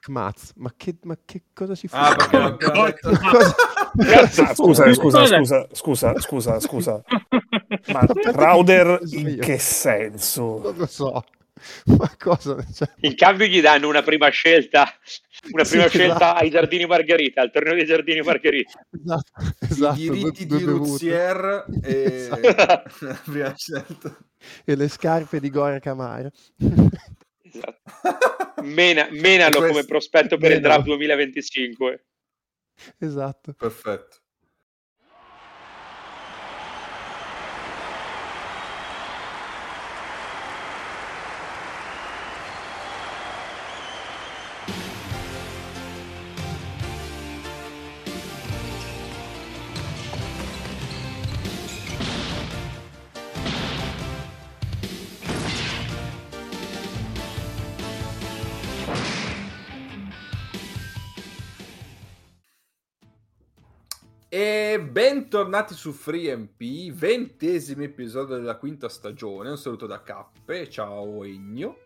Kmaz. Ma che, ma che cosa si fa? Ah, scusa, scusa, scusa, scusa, scusa, scusa. Ma Rauder in che senso? Non lo so. Ma cosa? Cioè, In cambio gli danno una prima scelta, una Sì, prima scelta esatto. ai Giardini Margherita, al torneo dei Giardini Margherita. esatto, I esatto, diritti due- di due. Ruzier e Esatto. la prima scelta. e le scarpe di Goria Camara. Esatto. Mena- menalo Questo- come prospetto per il draft 2025. esatto. Perfetto. E bentornati su FreeMP, ventesimo episodio della quinta stagione. Un saluto da Cappe, ciao Egno.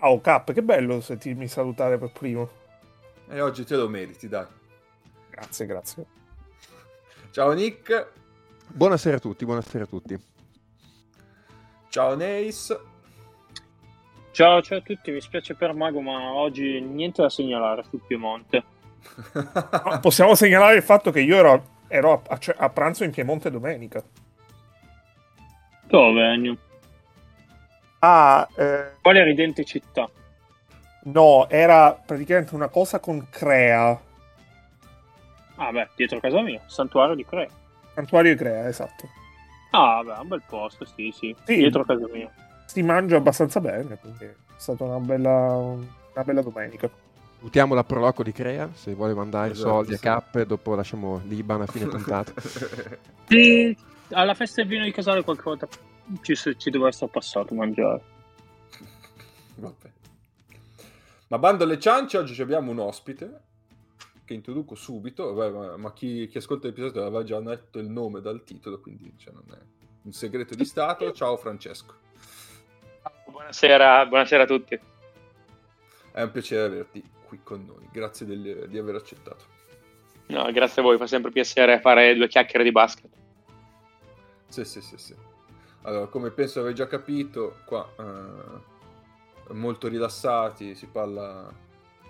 Oh, Cap, che bello sentirmi salutare per primo. E oggi te lo meriti, dai. Grazie, grazie. Ciao Nick, Buonasera a tutti, buonasera a tutti. ciao Neis. Ciao, ciao a tutti, mi spiace per Mago, ma oggi niente da segnalare sul Piemonte. Possiamo segnalare il fatto che io ero, ero a, a- a pranzo in Piemonte domenica. Dove, Ennio? Ah, eh, Quale ridente città? no, era praticamente una cosa con Crea. Ah, beh, dietro casa mia, Santuario di Crea. Santuario di Crea, esatto. Ah, beh, un bel posto, sì, sì, Sì. dietro casa mia. Si mangia abbastanza bene, quindi è stata una bella, una bella domenica. Salutiamo la Proloco di Crea, se vuole mandare Esatto, soldi a sì. cappe, dopo lasciamo l'Iban a fine puntata. Sì, alla festa del vino di Casale qualche volta ci, ci deve essere passato a mangiare. Vabbè. Ma bando alle ciance, oggi abbiamo un ospite che introduco subito, Vabbè, ma, ma chi, chi ascolta l'episodio aveva già detto il nome dal titolo, quindi cioè, non è un segreto di Stato. Ciao Francesco, Buonasera, buonasera a tutti. è un piacere averti qui con noi, grazie del- di aver accettato. No, grazie a voi, fa sempre piacere fare due chiacchiere di basket. Sì, sì, sì, sì. Allora, come penso aver già capito, qua eh, molto rilassati, si parla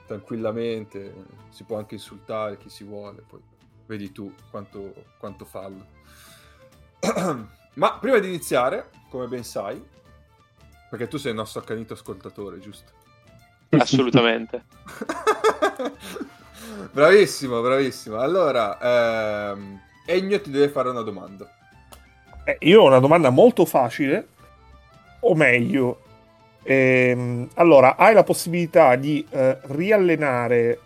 tranquillamente, si può anche insultare chi si vuole, poi vedi tu quanto, quanto fallo. Ma prima di iniziare, come ben sai, perché tu sei il nostro accanito ascoltatore, giusto? Assolutamente. bravissimo, bravissimo. Allora, ehm, Ennio ti deve fare una domanda. Eh, io ho una domanda molto facile, o meglio, ehm, allora, hai la possibilità di eh, riallenare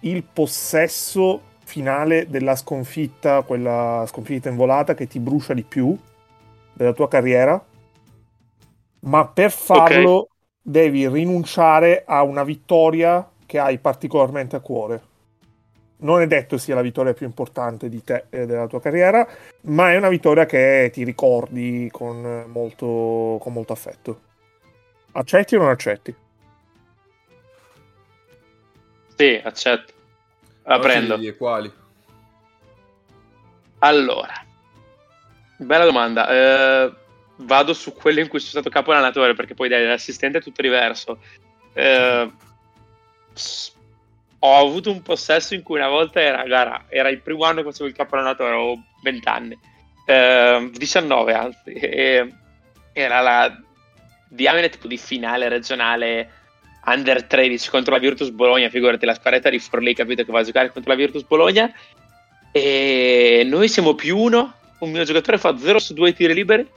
il possesso finale della sconfitta, quella sconfitta in volata che ti brucia di più della tua carriera, ma per farlo devi rinunciare a una vittoria che hai particolarmente a cuore. Non è detto sia la vittoria più importante di te e della tua carriera, ma è una vittoria che ti ricordi con molto, con molto affetto. Accetti o non accetti? Sì, accetto. La Oggi prendo. E quali? Allora, bella domanda. Eh, vado su quello in cui sono stato capo allenatore, perché poi dai, l'assistente è tutto diverso. Eh, ho avuto un possesso in cui una volta era, guarda, era il primo anno che facevo il capo allenatore, avevo 20 anni, Eh, 19 anzi, e era la diamine tipo di finale regionale under 13 contro la Virtus Bologna, figurati la sparetta di Forlì, capito che va a giocare contro la Virtus Bologna e noi siamo più uno, un mio giocatore fa 0 su 2 tiri liberi,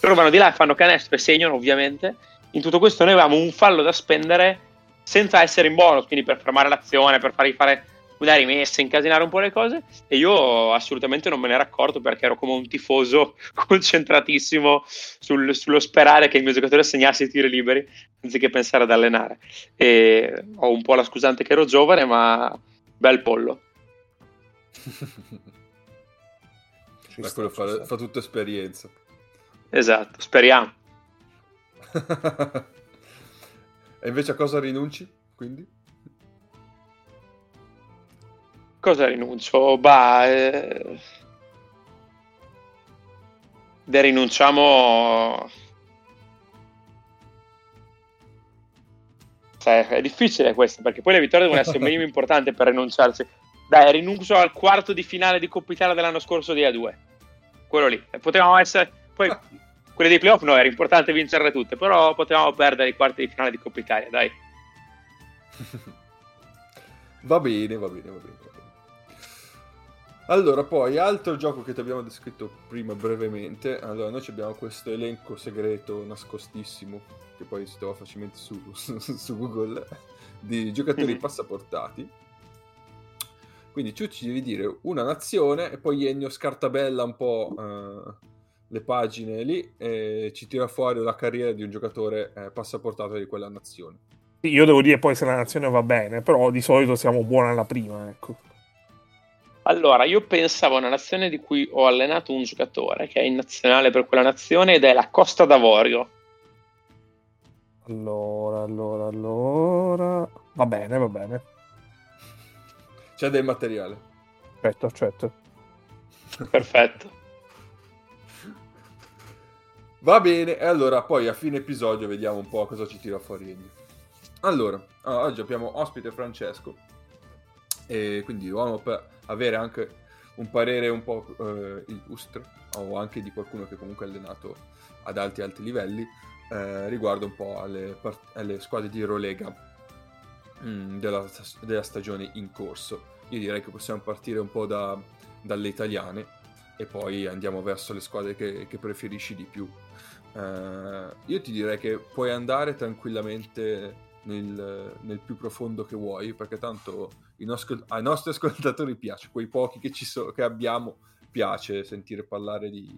loro vanno di là e fanno canestro e segnano ovviamente, in tutto questo noi avevamo un fallo da spendere senza essere in bonus, quindi per fermare l'azione, per fargli fare una rimessa, incasinare un po' le cose. E io assolutamente non me ne ero accorto perché ero come un tifoso concentratissimo sul- sullo sperare che il mio giocatore segnasse i tiri liberi anziché pensare ad allenare. E ho un po' la scusante che ero giovane ma bel pollo. Quello fa, fa tutta esperienza. Esatto speriamo e invece a cosa rinunci? Quindi? cosa rinuncio? Bah, eh... Rinunciamo... Cioè, è difficile questo, perché poi le vittorie devono essere un minimo importante per rinunciarci. Dai, rinuncio al quarto di finale di Coppa Italia dell'anno scorso di A2. Quello lì. Potevamo essere... Poi, quelle dei playoff no, era importante vincerle tutte, però potevamo perdere i quarti di finale di Coppa Italia, dai. va bene, va bene, va bene. Allora, poi, altro gioco che ti abbiamo descritto prima brevemente. Allora, noi abbiamo questo elenco segreto nascostissimo, che poi si trova facilmente su, su, su Google, di giocatori mm-hmm. passaportati. Quindi tu ci devi dire una nazione e poi Ennio scartabella un po' uh, le pagine lì e ci tira fuori la carriera di un giocatore eh, passaportato di quella nazione. Io devo dire poi se la nazione va bene, però di solito siamo buoni alla prima, ecco. Allora, io pensavo a una nazione di cui ho allenato un giocatore che è in nazionale per quella nazione ed è la Costa d'Avorio. Allora, allora, allora. Va bene, va bene. C'è del materiale. Aspetta, aspetta. Perfetto. Va bene, e allora poi a fine episodio vediamo un po' cosa ci tira fuori Ennio. Allora, oggi abbiamo ospite Francesco e quindi per avere anche un parere un po' eh, illustre o anche di qualcuno che comunque è allenato ad alti alti livelli eh, riguardo un po' alle, part- alle squadre di Eurolega mh, mm, della, della, stagione in corso. Io direi che possiamo partire un po' da, dalle italiane e poi andiamo verso le squadre che, che preferisci di più. Uh, io ti direi che puoi andare tranquillamente nel, nel, più profondo che vuoi, perché tanto nostri, ai nostri ascoltatori piace, quei pochi che, so, che abbiamo, piace sentire parlare di,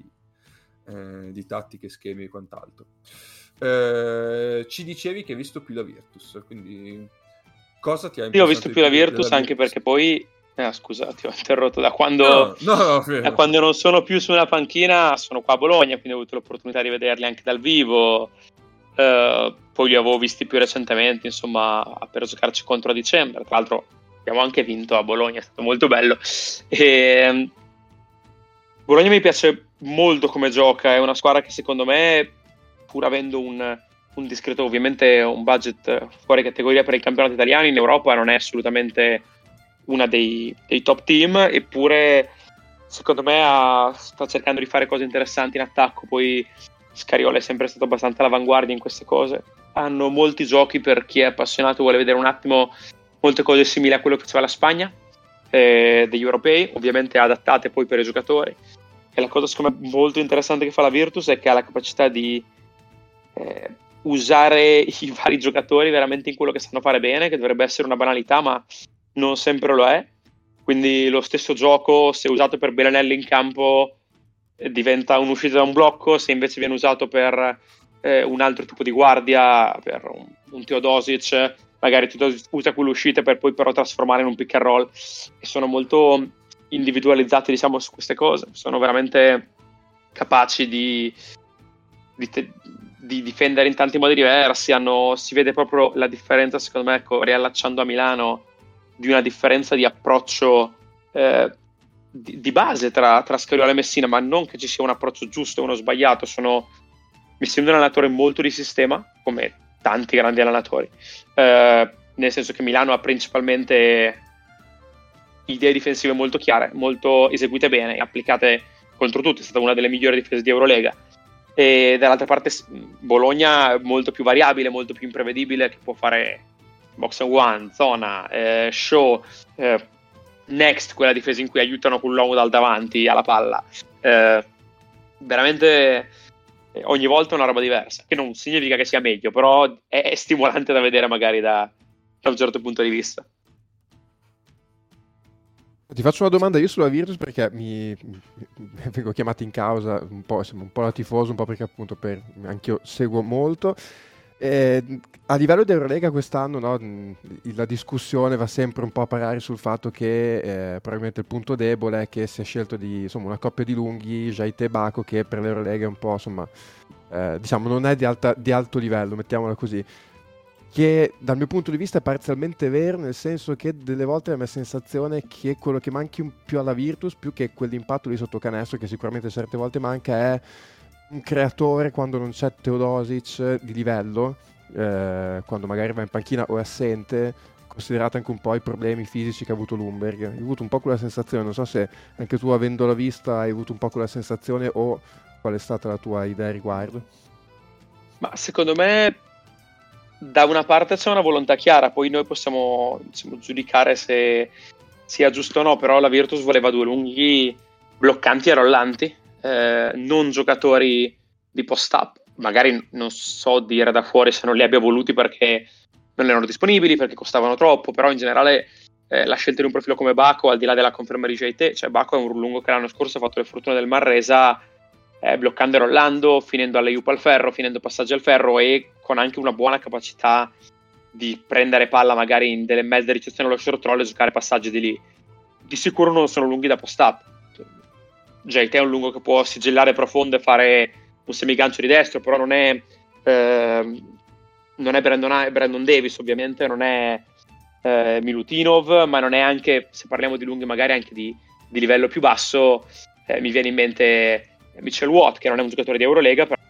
eh, di tattiche, schemi e quant'altro. Eh, ci dicevi che hai visto più la Virtus, quindi cosa ti ha Io ho visto più la Virtus la anche Virtus? perché poi eh, scusa, ti ho interrotto da quando, no, no, no, da quando non sono più su una panchina, sono qua a Bologna, quindi ho avuto l'opportunità di vederli anche dal vivo. Uh, poi li avevo visti più recentemente, insomma, per giocarci contro a dicembre. Tra l'altro, abbiamo anche vinto a Bologna, è stato molto bello. E, ehm, Bologna mi piace molto come gioca, è una squadra che secondo me, pur avendo un, un discreto, ovviamente un budget fuori categoria per il campionato italiano, in Europa non è assolutamente una dei, dei top team, eppure secondo me ha, sta cercando di fare cose interessanti in attacco, poi Scariola è sempre stato abbastanza all'avanguardia in queste cose. Hanno molti giochi per chi è appassionato e vuole vedere un attimo molte cose simili a quello che faceva la Spagna eh, degli europei, ovviamente adattate poi per i giocatori. E la cosa secondo me molto interessante che fa la Virtus è che ha la capacità di eh, usare i vari giocatori veramente in quello che sanno fare bene, che dovrebbe essere una banalità, ma non sempre lo è. Quindi lo stesso gioco, se usato per Belenelli in campo, eh, diventa un'uscita da un blocco, se invece viene usato per eh, un altro tipo di guardia, per un, un Teodosic, magari Teodosic usa quell'uscita per poi però trasformare in un pick and roll. E sono molto individualizzati, diciamo, su queste cose. Sono veramente capaci di, di, te, di difendere in tanti modi diversi. Hanno, si vede proprio la differenza, secondo me, ecco, riallacciando a Milano, di una differenza di approccio eh, di, di, base tra, tra Scariola e Messina, ma non che ci sia un approccio giusto o uno sbagliato. Sono, mi sembra un allenatore molto di sistema, come tanti grandi allenatori. Eh, nel senso che Milano ha principalmente idee difensive molto chiare, molto eseguite bene, applicate contro tutti, è stata una delle migliori difese di Eurolega. E dall'altra parte Bologna molto più variabile, molto più imprevedibile, che può fare box one, zona, eh, show, eh, next, quella difesa in cui aiutano con l'uomo dal davanti alla palla. Eh, veramente eh, ogni volta una roba diversa, che non significa che sia meglio, però è, stimolante da vedere magari da, da un certo punto di vista. Ti faccio una domanda io sulla Virtus perché mi, vengo chiamato in causa un po', un po' da tifoso, un po' perché appunto per, anche io seguo molto. Eh, a livello di Eurolega quest'anno no, la discussione va sempre un po' a parare sul fatto che eh, probabilmente il punto debole è che si è scelto di, insomma, una coppia di lunghi, Jaite e Baco, che per l'Eurolega è un po' insomma, eh, diciamo non è di, alta, di, alto livello, mettiamola così. che dal mio punto di vista è parzialmente vero, nel senso che delle volte la mia sensazione è che quello che manchi più alla Virtus, più che quell'impatto di sotto canestro che sicuramente certe volte manca, è un creatore quando non c'è Teodosic di livello, eh, quando magari va in panchina o è assente, considerato anche un po' i problemi fisici che ha avuto Lumberg. Hai avuto un po' quella sensazione, non so se anche tu avendola vista hai avuto un po' quella sensazione o qual è stata la tua idea a riguardo. Ma secondo me da una parte c'è una volontà chiara, poi noi possiamo diciamo, giudicare se sia giusto o no, però la Virtus voleva due lunghi bloccanti e rollanti, eh, non giocatori di post-up. Magari non so dire da fuori se non li abbia voluti perché non erano disponibili, perché costavano troppo, però in generale eh, la scelta di un profilo come Baco, al di là della conferma di JT, cioè Baco è un lungo che l'anno scorso ha fatto le fortune del Marresa eh, bloccando e rollando, finendo alle Jup al ferro, finendo passaggi al ferro e con anche una buona capacità di prendere palla magari in delle mezze ricezioni allo short roll e giocare passaggi di lì. Di sicuro non sono lunghi da post-up. JT è un lungo che può sigillare profondo e fare un semigancio di destro, però non è, eh, non è Brandon, Brandon, Davis, ovviamente, non è eh, Milutinov, ma non è anche, se parliamo di lunghi magari anche di, di livello più basso, eh, mi viene in mente Mitchell Watt, che non è un giocatore di Eurolega, però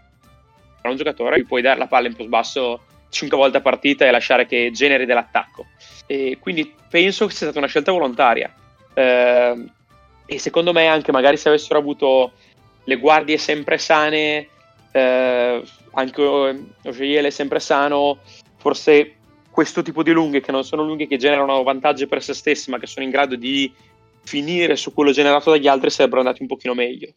è un giocatore che puoi dare la palla in post basso 5 volte a partita e lasciare che generi dell'attacco. E quindi penso che sia stata una scelta volontaria. Eh, e secondo me anche magari se avessero avuto le guardie sempre sane, eh, anche Ogeiele sempre sano, forse questo tipo di lunghe che non sono lunghe che generano vantaggi per se stessi ma che sono in grado di finire su quello generato dagli altri sarebbero andati un pochino meglio.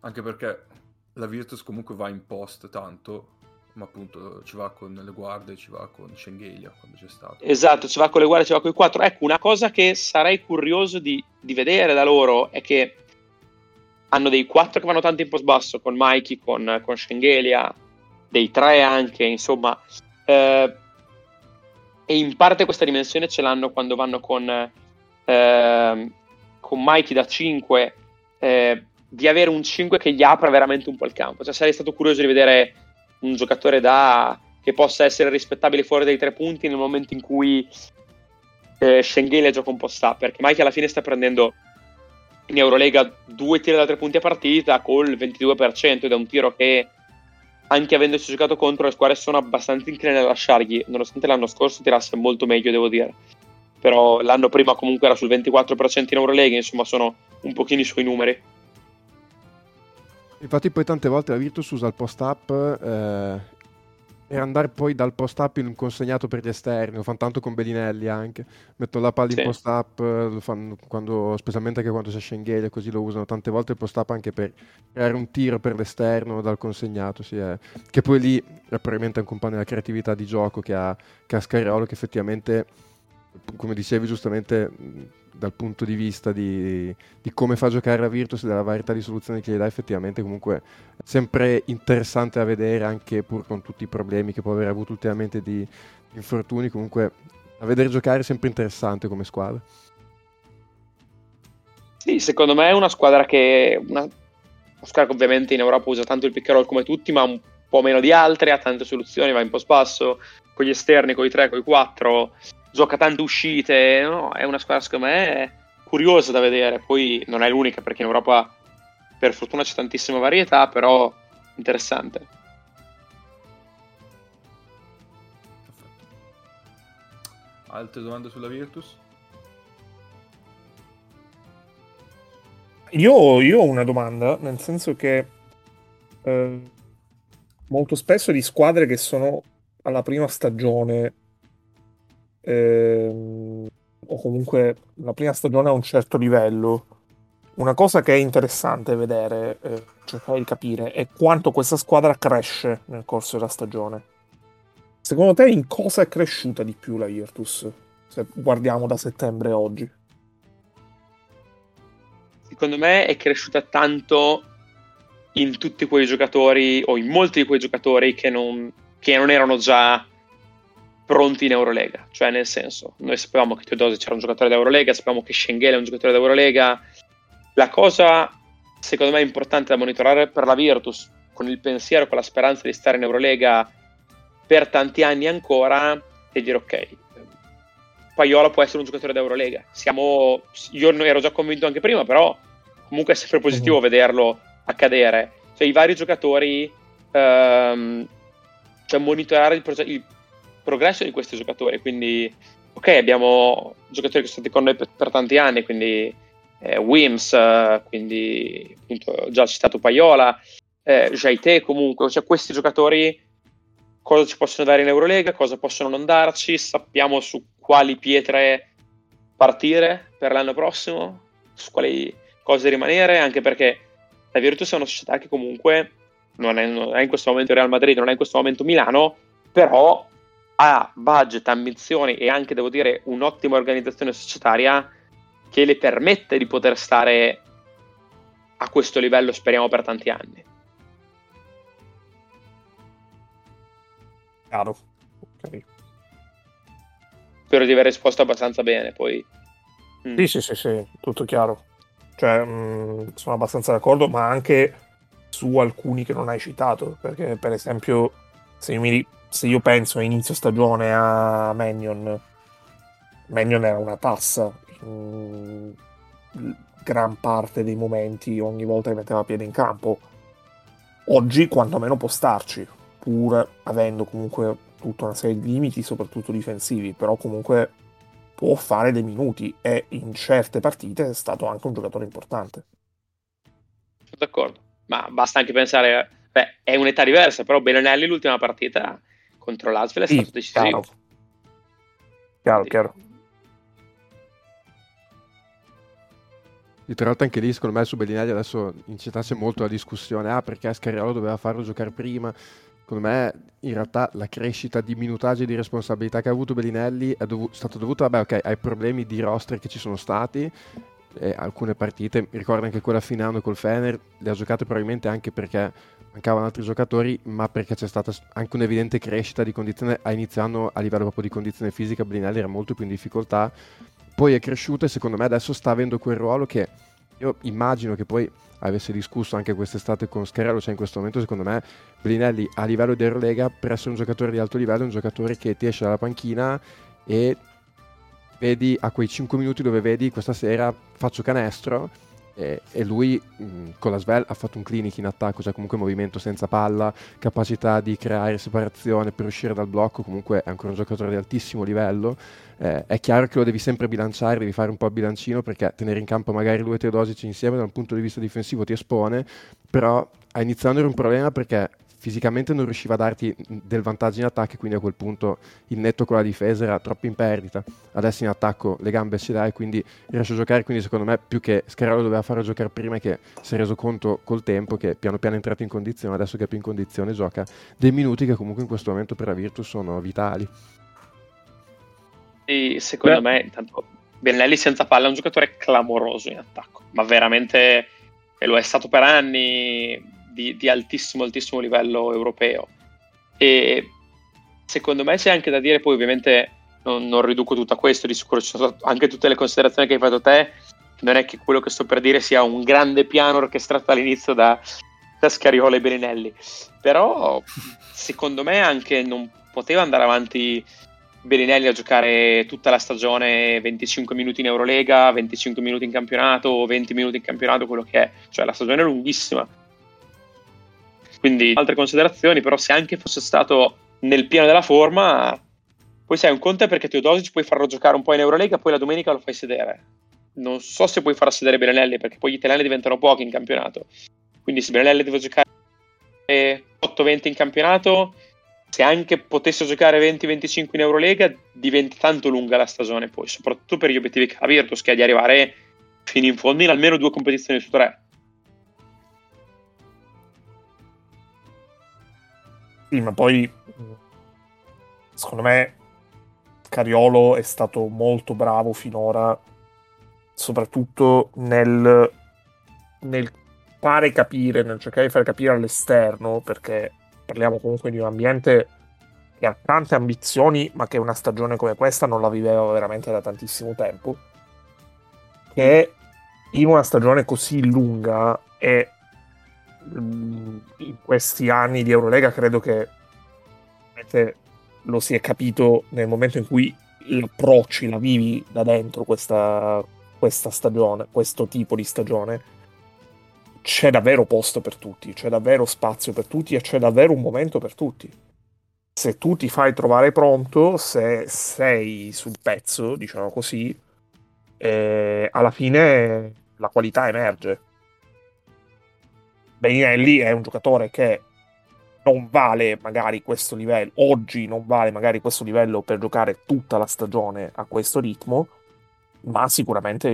Anche perché la Virtus comunque va in post tanto, ma appunto ci va con le guardie, ci va con Schengelia quando c'è stato. Esatto, ci va con le guardie, ci va con i quattro. Ecco, una cosa che sarei curioso di, di vedere da loro è che hanno dei quattro che vanno tanto in post basso, con Mikey, con, con Schengelia, dei tre anche, insomma. Eh, e in parte questa dimensione ce l'hanno quando vanno con, eh, con Mikey da 5. Eh, di avere un 5 che gli apra veramente un po' il campo. Cioè, sarei stato curioso di vedere un giocatore da... che possa essere rispettabile fuori dai tre punti nel momento in cui eh, Schengelia gioca un po' sta, perché Mike alla fine sta prendendo in Eurolega due tiri da tre punti a partita col 22% ed è un tiro che anche avendoci giocato contro le squadre sono abbastanza incline a lasciargli, nonostante l'anno scorso tirasse molto meglio, devo dire. Però l'anno prima comunque era sul 24% in Eurolega, insomma sono un pochino i suoi numeri. Infatti poi tante volte la Virtus usa il post-up eh, e andare poi dal post-up in un consegnato per gli esterni, lo fanno tanto con Bellinelli anche, mettono la palla sì. in post-up, lo fanno quando, specialmente anche quando c'è Schengelia, così lo usano tante volte il post-up anche per creare un tiro per l'esterno dal consegnato, sì, eh. che poi lì è probabilmente anche un po' nella creatività di gioco che ha, che ha Scariolo che effettivamente, come dicevi giustamente dal punto di vista di, di, come fa giocare la Virtus e della varietà di soluzioni che gli dà effettivamente comunque sempre interessante da vedere anche pur con tutti i problemi che può aver avuto ultimamente di infortuni comunque a vedere giocare è sempre interessante come squadra. Sì secondo me è una squadra che una, una squadra che ovviamente in Europa usa tanto il pick and roll come tutti ma un po' meno di altre ha tante soluzioni va in po' spasso con gli esterni con i 3 con i 4 gioca tante uscite, no? è una squadra secondo me curiosa da vedere, poi non è l'unica perché in Europa per fortuna c'è tantissima varietà, però interessante. Altre domande sulla Virtus? Io, io ho una domanda, nel senso che eh, molto spesso di squadre che sono alla prima stagione ehm, o comunque la prima stagione a un certo livello, una cosa che è interessante vedere, eh, cercare di capire, è quanto questa squadra cresce nel corso della stagione. Secondo te in cosa è cresciuta di più la Virtus? Se guardiamo da settembre a oggi. Secondo me è cresciuta tanto in tutti quei giocatori o in molti di quei giocatori che non, che non erano già pronti in Eurolega, cioè nel senso, noi sapevamo che Teodosic era un giocatore d'Eurolega, sapevamo che Schengen è un giocatore d'Eurolega, la cosa secondo me importante da monitorare per la Virtus, con il pensiero, con la speranza di stare in Eurolega per tanti anni ancora e dire ok, Paiola può essere un giocatore d'Eurolega. Siamo, io ero già convinto anche prima, però comunque è sempre positivo mm-hmm. vederlo accadere. Cioè, i vari giocatori, ehm, cioè monitorare il, proge- il, progresso di questi giocatori. Quindi, ok, abbiamo giocatori che sono stati con noi per, per tanti anni, quindi eh, Wims, quindi appunto già citato Paiola, eh, Jaite comunque, cioè questi giocatori cosa ci possono dare in Eurolega, cosa possono non darci, sappiamo su quali pietre partire per l'anno prossimo, su quali cose rimanere, anche perché la Virtus è una società che comunque non è, non è in questo momento Real Madrid, non è in questo momento Milano, però ha budget, ambizioni e anche, devo dire, un'ottima organizzazione societaria che le permette di poter stare a questo livello, speriamo, per tanti anni. Chiaro. Ok. Spero di aver risposto abbastanza bene, poi... Mm. Sì, sì, sì, sì, tutto chiaro. Cioè, mh, mm, sono abbastanza d'accordo, ma anche su alcuni che non hai citato, perché per esempio, se io, mi, se io penso a inizio stagione a Mannion, Mannion era una tassa gran parte dei momenti ogni volta che metteva piede in campo. Oggi quantomeno può starci, pur avendo comunque tutta una serie di limiti, soprattutto difensivi, però comunque può fare dei minuti e in certe partite è stato anche un giocatore importante. D'accordo, ma basta anche pensare, beh, è un'età diversa, però Bellinelli l'ultima partita contro l'Asvel è sì, stato decisivo. Chiaro, chiaro. chiaro. E tra l'altro anche lì secondo me su Bellinelli adesso incitasse molto la discussione, ah perché Scariolo doveva farlo giocare prima, secondo me in realtà la crescita di minutaggio e di responsabilità che ha avuto Bellinelli è dovu- stata dovuta vabbè, okay, ai problemi di roster che ci sono stati. E alcune partite, ricordo anche quella finale col Fener, le ha giocate probabilmente anche perché mancavano altri giocatori, ma perché c'è stata anche un'evidente crescita di condizione a iniziando a livello proprio di condizione fisica. Bellinelli era molto più in difficoltà, poi è cresciuto e secondo me adesso sta avendo quel ruolo che io immagino che poi avesse discusso anche quest'estate con Scarello, cioè in questo momento secondo me Bellinelli a livello di Eurolega per essere un giocatore di alto livello è un giocatore che ti esce dalla panchina e vedi a quei 5 minuti dove vedi questa sera faccio canestro e, lui mh, con la Svel ha fatto un clinic in attacco, cioè comunque movimento senza palla, capacità di creare separazione per uscire dal blocco, comunque è ancora un giocatore di altissimo livello. Eh, è chiaro che lo devi sempre bilanciare, devi fare un po' il bilancino perché tenere in campo magari lui e Teodosic insieme da un punto di vista difensivo ti espone, però a iniziando era un problema perché fisicamente non riusciva a darti del vantaggio in attacco e quindi a quel punto il netto con la difesa era troppo in perdita. Adesso in attacco le gambe ce l'hai quindi riesce a giocare, quindi secondo me più che Scarello doveva fare giocare prima che si è reso conto col tempo che piano piano è entrato in condizione, adesso che è più in condizione gioca dei minuti che comunque in questo momento per la Virtus sono vitali. E secondo Beh. me intanto Bennelli senza palla è un giocatore clamoroso in attacco, ma veramente e lo è stato per anni di, di altissimo, altissimo livello europeo. E secondo me c'è anche da dire, poi ovviamente non, non riduco tutto a questo, di sicuro ci sono anche tutte le considerazioni che hai fatto te, non è che quello che sto per dire sia un grande piano orchestrato all'inizio da, da Scariola e Belinelli, però secondo me anche non poteva andare avanti Belinelli a giocare tutta la stagione 25 minuti in Eurolega, 25 minuti in campionato, 20 minuti in campionato, quello che è, cioè la stagione è lunghissima quindi altre considerazioni, però se anche fosse stato nel pieno della forma, poi sai, un conto è perché Teodosic puoi farlo giocare un po' in Eurolega, poi la domenica lo fai sedere. Non so se puoi far sedere Benelli, perché poi gli italiani diventano pochi in campionato. Quindi se Benelli deve giocare 8-20 in campionato, se anche potesse giocare 20-25 in Eurolega, diventa tanto lunga la stagione poi, soprattutto per gli obiettivi che ha Virtus, che è di arrivare fino in fondo in almeno due competizioni su tre. Sì, ma poi secondo me Cariolo è stato molto bravo finora, soprattutto nel, nel fare capire, nel cercare di far capire all'esterno, perché parliamo comunque di un ambiente che ha tante ambizioni, ma che una stagione come questa non la viveva veramente da tantissimo tempo, che in una stagione così lunga e in questi anni di Eurolega credo che lo si è capito nel momento in cui l'approcci, la vivi da dentro questa, questa stagione, questo tipo di stagione, c'è davvero posto per tutti, c'è davvero spazio per tutti e c'è davvero un momento per tutti. Se tu ti fai trovare pronto, se sei sul pezzo, diciamo così, eh, alla fine la qualità emerge. Beninelli è un giocatore che non vale magari questo livello, oggi non vale magari questo livello per giocare tutta la stagione a questo ritmo, ma sicuramente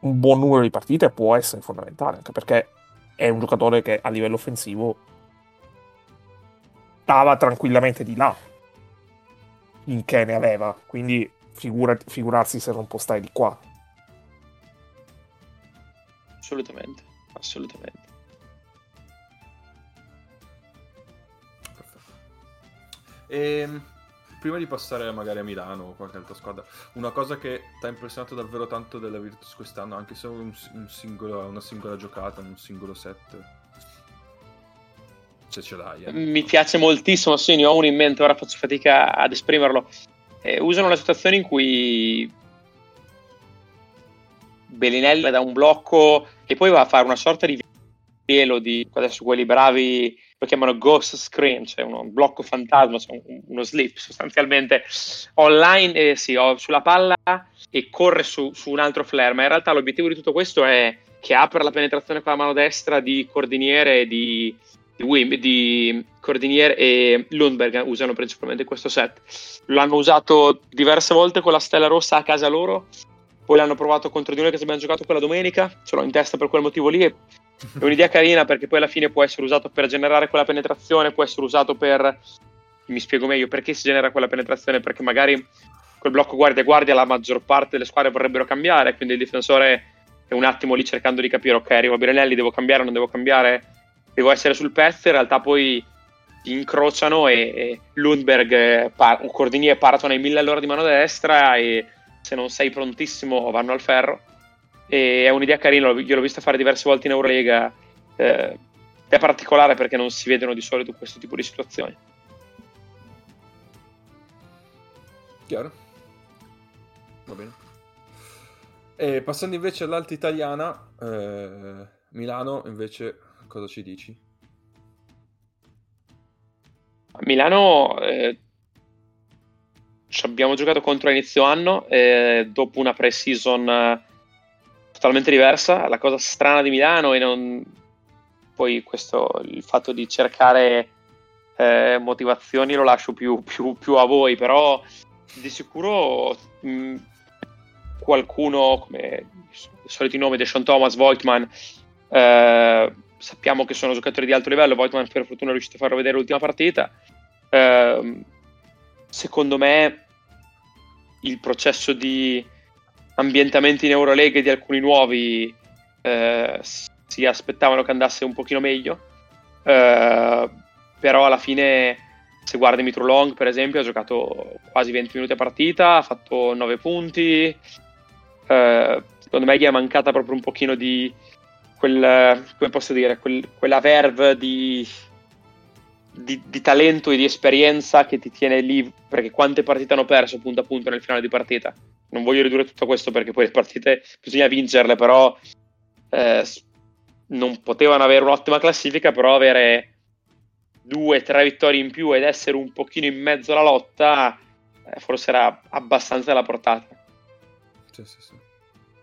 un buon numero di partite può essere fondamentale, anche perché è un giocatore che a livello offensivo stava tranquillamente di là finché ne aveva, quindi figura, figurarsi se non può stare di qua. Assolutamente, assolutamente. E, ehm, prima di passare magari a Milano o qualche altra squadra, una cosa che ti ha impressionato davvero tanto della Virtus quest'anno, anche se un, un singolo, una singola giocata, un singolo set, se ce l'hai. Eh. Mi piace moltissimo, sì, ne ho uno in mente, ora faccio fatica ad esprimerlo. Eh, usano una situazione in cui Bellinelli da un blocco e poi va a fare una sorta di velo di adesso quelli bravi lo chiamano ghost screen, cioè uno blocco fantasma, cioè uno slip sostanzialmente online, eh, sì, sulla palla e corre su, su, un altro flare, ma in realtà l'obiettivo di tutto questo è che apre la penetrazione con la mano destra di Cordiniere e di, di, Wim, di Cordiniere e Lundberg usano principalmente questo set. L'hanno usato diverse volte con la stella rossa a casa loro, poi l'hanno provato contro di noi che abbiamo giocato quella domenica, ce l'ho in testa per quel motivo lì e è un'idea carina perché poi alla fine può essere usato per generare quella penetrazione, può essere usato per... Mi spiego meglio perché si genera quella penetrazione, perché magari quel blocco guardia-guardia la maggior parte delle squadre vorrebbero cambiare, quindi il difensore è un attimo lì cercando di capire, ok, arriva Birinelli, devo cambiare non devo cambiare, devo essere sul pezzo, in realtà poi incrociano e, e Lundberg, par- un cordiniere partono ai mille all'ora di mano destra e se non sei prontissimo vanno al ferro e è un'idea carina, io l'ho vista fare diverse volte in Eurolega, eh, è particolare perché non si vedono di solito questo tipo di situazioni. Chiaro? Va bene. E passando invece all'alta italiana, eh, Milano invece cosa ci dici? A Milano eh, ci abbiamo giocato contro a inizio anno eh, dopo una pre-season totalmente diversa. La cosa strana di Milano e non... poi questo, il fatto di cercare eh, motivazioni lo lascio più, più, più, a voi, però di sicuro mh, qualcuno come i soliti nomi, Deshaun Thomas, Voigtman, eh, sappiamo che sono giocatori di alto livello, Voigtman per fortuna è riuscito a farlo vedere l'ultima partita. Eh, secondo me il processo di ambientamenti in Eurolega di alcuni nuovi eh, si aspettavano che andasse un pochino meglio. Eh, però alla fine, se guardi Mitro Long, per esempio, ha giocato quasi 20 minuti a partita, ha fatto 9 punti. Eh, secondo me gli è mancata proprio un pochino di quel, come posso dire, quel, quella verve di, di, di, talento e di esperienza che ti tiene lì, perché quante partite hanno perso punto a punto nel finale di partita non voglio ridurre tutto questo perché poi le partite bisogna vincerle, però eh, non potevano avere un'ottima classifica, però avere due, tre vittorie in più ed essere un pochino in mezzo alla lotta, eh, forse era abbastanza alla portata. Sì, sì, sì.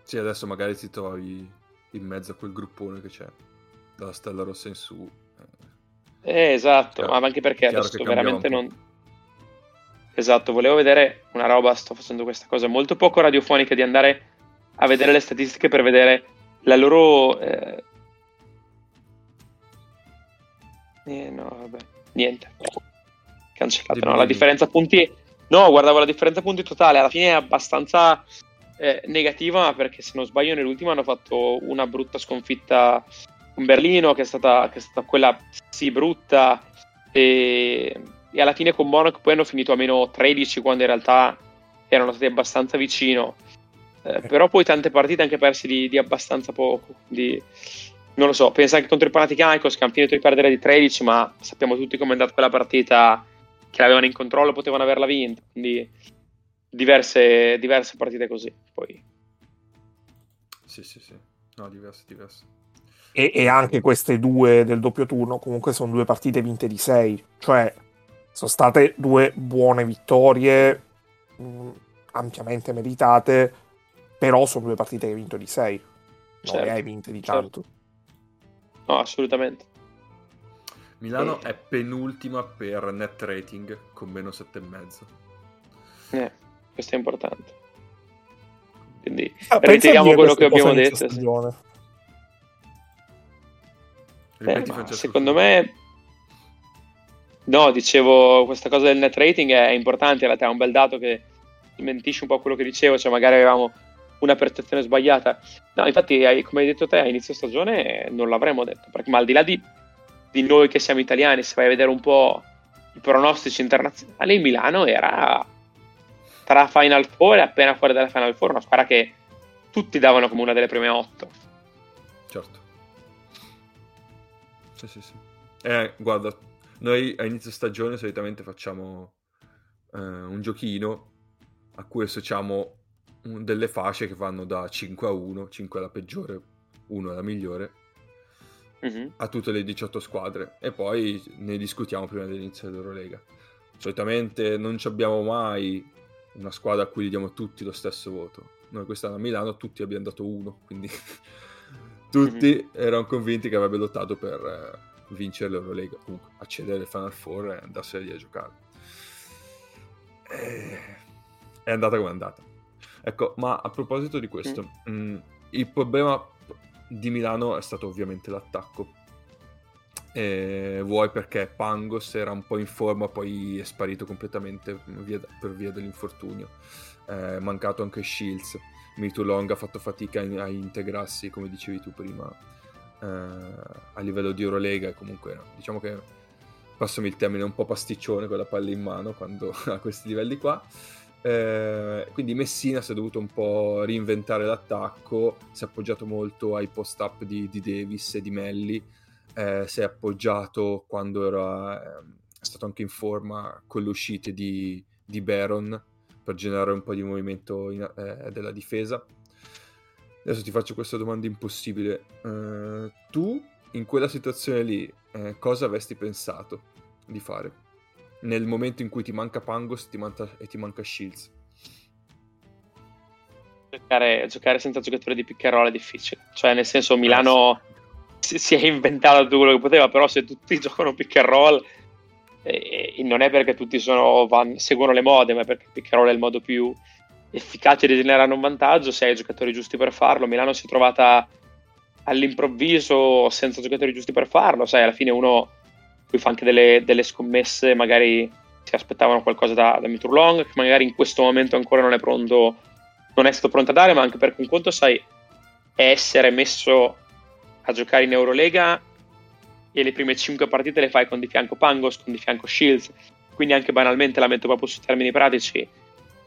Sì, adesso magari ti trovi in mezzo a quel gruppone che c'è, dalla Stella Rossa in su. Eh, esatto, chiaro, ma anche perché adesso veramente non Esatto, volevo vedere una roba, sto facendo questa cosa molto poco radiofonica di andare a vedere le statistiche per vedere la loro... Eh... Eh, no, vabbè, niente. Cancellato, no, la differenza punti... No, guardavo la differenza punti totale, alla fine è abbastanza eh, negativa perché se non sbaglio nell'ultimo hanno fatto una brutta sconfitta con Berlino che è stata, che è stata quella sì brutta e e alla fine con Monaco poi hanno finito a meno 13 quando in realtà erano stati abbastanza vicino. Eh, però poi tante partite anche persi di, di abbastanza poco. Quindi non lo so, pensa anche contro i Panathinaikos che hanno finito di perdere di 13, ma sappiamo tutti come è andata quella partita, che l'avevano in controllo, potevano averla vinta, quindi diverse, diverse partite così. Poi. Sì, sì, sì, no, diverse, diverse. E, e anche queste due del doppio turno comunque sono due partite vinte di 6, cioè sono state due buone vittorie, mh, ampiamente meritate, però sono due partite che hai vinto di 6, non Certo, le hai vinte di certo. tanto. No, assolutamente. Milano Eh. è penultima per net rating con meno 7,5. Eh, questo è importante. Quindi Ah, dire quello che abbiamo detto. sì. Ripeti, Eh, secondo me no dicevo questa cosa del net rating è importante in realtà è un bel dato che smentisce un po' quello che dicevo cioè magari avevamo una percezione sbagliata no infatti come hai detto te a inizio stagione non l'avremmo detto perché ma al di là di, di noi che siamo italiani se vai a vedere un po' i pronostici internazionali il Milano era tra Final Four e appena fuori dalla Final Four una squadra che tutti davano come una delle prime otto Certo. Sì, sì, sì. Eh, guarda, noi a inizio stagione solitamente facciamo eh, un giochino a cui associamo delle fasce che vanno da 5 a 1, 5 è la peggiore, 1 è la migliore, Mhm. a tutte le 18 squadre e poi ne discutiamo prima dell'inizio dell'Eurolega. Solitamente non abbiamo mai una squadra a cui gli diamo tutti lo stesso voto. Noi quest'anno a Milano tutti abbiamo dato uno, quindi tutti erano convinti che avrebbe lottato per eh, vincere l'Eurolega, comunque accedere al Final Four e andarsene lì a giocare. E... È andata come è andata. Ecco, ma a proposito di questo, mh, il problema di Milano è stato ovviamente l'attacco. E vuoi perché Pangos era un po' in forma, poi è sparito completamente via- per via dell'infortunio. È mancato anche Shields. Mitulong ha fatto fatica a integrarsi, come dicevi tu prima, eh, a livello di Eurolega. Comunque, diciamo che passami il termine, un po' pasticcione con la palla in mano quando a questi livelli qua. Eh, quindi Messina si è dovuto un po' reinventare l'attacco, si è appoggiato molto ai post-up di, di Davis e di Melli, eh, si è appoggiato quando era è stato anche in forma con le uscite di, di Baron per generare un po' di movimento in- eh, della difesa. Adesso ti faccio questa domanda impossibile. Eh, tu in quella situazione lì eh, cosa avresti pensato di fare? Nel momento in cui ti manca Pangos ti manca- e ti manca Shields. giocare, giocare senza giocatori di pick and roll è difficile. Cioè, nel senso, Milano si, si è inventato tutto quello che poteva, però se tutti giocano pick and roll, eh, e non è perché tutti sono, van- seguono le mode, ma è perché pick and roll è il modo più efficace di generare un vantaggio. Se hai i giocatori giusti per farlo, Milano si è trovata all'improvviso senza giocatori giusti per farlo. Sai, alla fine uno poi fa anche delle, delle scommesse, magari si aspettavano qualcosa da, da Miturlong, che magari in questo momento ancora non è pronto non è stato pronto a dare, ma anche perché un conto, sai, è essere messo a giocare in Eurolega e le prime 5 partite le fai con di fianco Pangos, con di fianco Shields, quindi anche banalmente la metto proprio su termini pratici,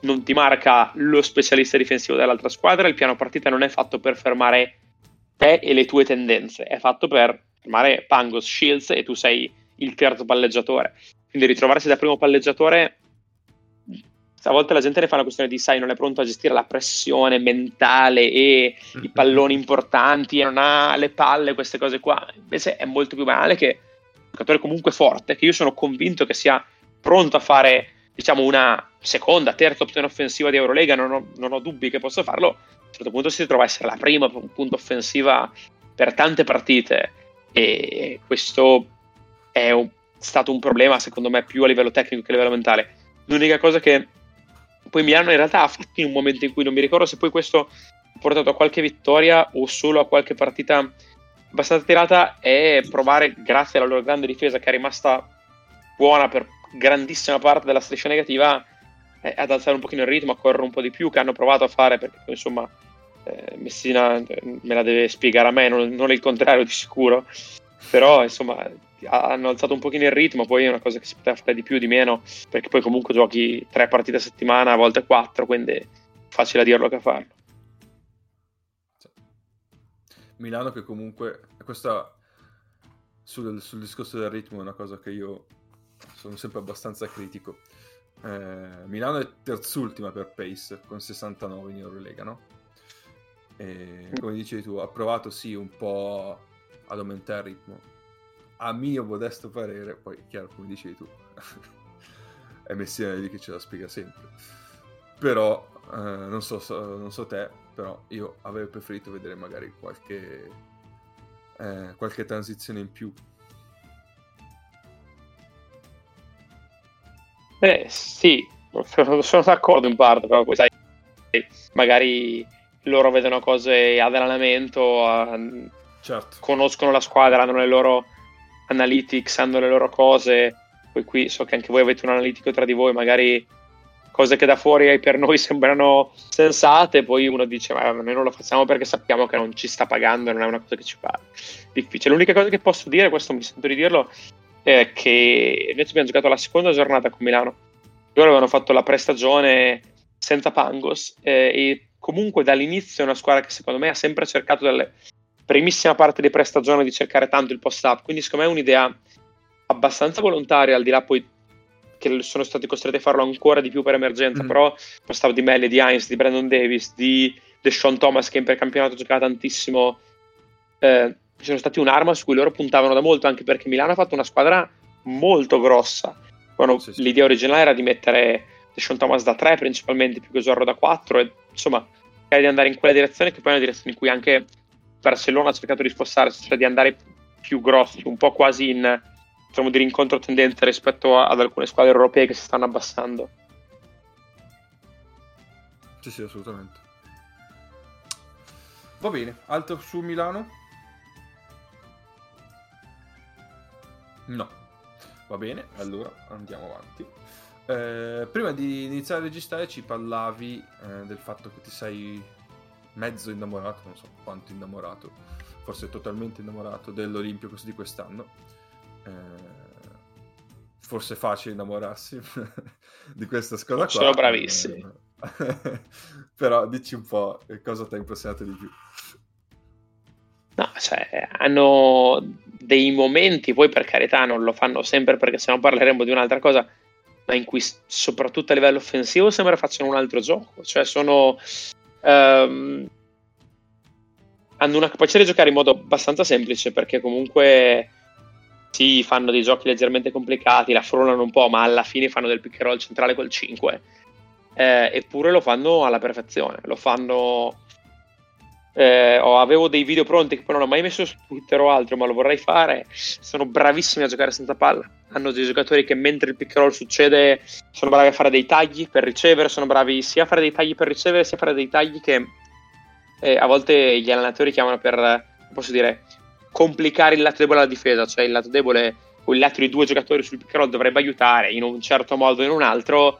non ti marca lo specialista difensivo dell'altra squadra, il piano partita non è fatto per fermare te e le tue tendenze, è fatto per fermare Pangos, Shields e tu sei il terzo palleggiatore. Quindi ritrovarsi da primo palleggiatore stavolta la gente ne fa una questione di sai non è pronto a gestire la pressione mentale e i palloni importanti e non ha le palle queste cose qua invece è molto più banale che un giocatore comunque forte che io sono convinto che sia pronto a fare diciamo una seconda, terza opzione offensiva di Eurolega non ho, non ho dubbi che possa farlo. A un certo punto si trova a essere la prima punta offensiva per tante partite. E questo è un, stato un problema secondo me più a livello tecnico che a livello mentale. L'unica cosa che poi Milano in realtà ha fatto in un momento in cui non mi ricordo se poi questo ha portato a qualche vittoria o solo a qualche partita abbastanza tirata è provare grazie alla loro grande difesa che è rimasta buona per grandissima parte della striscia negativa eh, ad alzare un pochino il ritmo, a correre un po' di più che hanno provato a fare perché insomma eh, Messina eh, me la deve spiegare a me, non, non il contrario di sicuro però insomma hanno alzato un pochino il ritmo, poi è una cosa che si poteva fare di più, di meno, perché poi comunque giochi tre partite a settimana, a volte quattro, quindi è facile a dirlo che a farlo. Milano che comunque, questa sul, sul, discorso del ritmo è una cosa che io sono sempre abbastanza critico. Eh, Milano è terzultima per pace con 69 in Eurolega, no? E, come dicevi tu, ha provato sì un po' ad aumentare il ritmo. A mio modesto parere, poi chiaro come dicevi tu, è Messina lì che ce la spiega sempre. Però, eh, non, so, so, non so te, però io avrei preferito vedere magari qualche, eh, qualche transizione in più. Eh sì, sono d'accordo in parte, però poi sai, magari loro vedono cose ad allenamento, a... certo. conoscono la squadra, hanno le loro analytics, hanno le loro cose. Poi qui so che anche voi avete un analitico tra di voi, magari cose che da fuori per noi sembrano sensate, poi uno dice ma noi non lo facciamo perché sappiamo che non ci sta pagando non è una cosa che ci fa difficile. L'unica cosa che posso dire, questo mi sento di dirlo, è che noi abbiamo giocato la seconda giornata con Milano. Loro avevano fatto la prestagione senza Pangos eh, e comunque dall'inizio è una squadra che secondo me ha sempre cercato dalle primissima parte di prestagione di cercare tanto il post-up, quindi secondo me è un'idea abbastanza volontaria, al di là poi che sono stati costretti a farlo ancora di più per emergenza, mm. però post-up di Melli, di Heinz, di Brandon Davis, di Deshaun Thomas che in precampionato giocava tantissimo, eh, sono stati un'arma su cui loro puntavano da molto, anche perché Milano ha fatto una squadra molto grossa. Quando sì, sì. l'idea originale era di mettere Deshaun Thomas da 3 principalmente, più che Zorro da 4, e insomma, di andare in quella direzione, che poi è una direzione in cui anche Barcellona ha cercato di spostarsi, cioè di andare più grossi, un po' quasi in, potremmo dire, in controtendenza rispetto ad alcune squadre europee che si stanno abbassando. Sì, sì, assolutamente. Va bene, altro su Milano? No. Va bene, allora andiamo avanti. Eh, prima di iniziare a registrare ci parlavi eh, del fatto che ti sei mezzo innamorato, non so quanto innamorato, forse totalmente innamorato dell'Olimpio di quest'anno. Eh, forse è facile innamorarsi di questa squadra qua. Sono bravissimi. Però dici un po' cosa ti ha impressionato di più. No, cioè, hanno dei momenti, poi per carità non lo fanno sempre perché sennò parleremo di un'altra cosa, ma in cui soprattutto a livello offensivo sembra facciano un altro gioco, cioè sono... Um, hanno una capacità di giocare in modo abbastanza semplice perché comunque sì, fanno dei giochi leggermente complicati, la frullano un po', ma alla fine fanno del pick and roll centrale col 5. Eh, eppure lo fanno alla perfezione, lo fanno eh, oh, avevo dei video pronti che poi non ho mai messo su Twitter o altro, ma lo vorrei fare. Sono bravissimi a giocare senza palla. Hanno dei giocatori che mentre il pick roll succede sono bravi a fare dei tagli per ricevere, sono bravi sia a fare dei tagli per ricevere, sia a fare dei tagli che eh, a volte gli allenatori chiamano per, posso dire, complicare il lato debole alla difesa, cioè il lato debole o il lato di due giocatori sul pick roll dovrebbe aiutare in un certo modo o in un altro.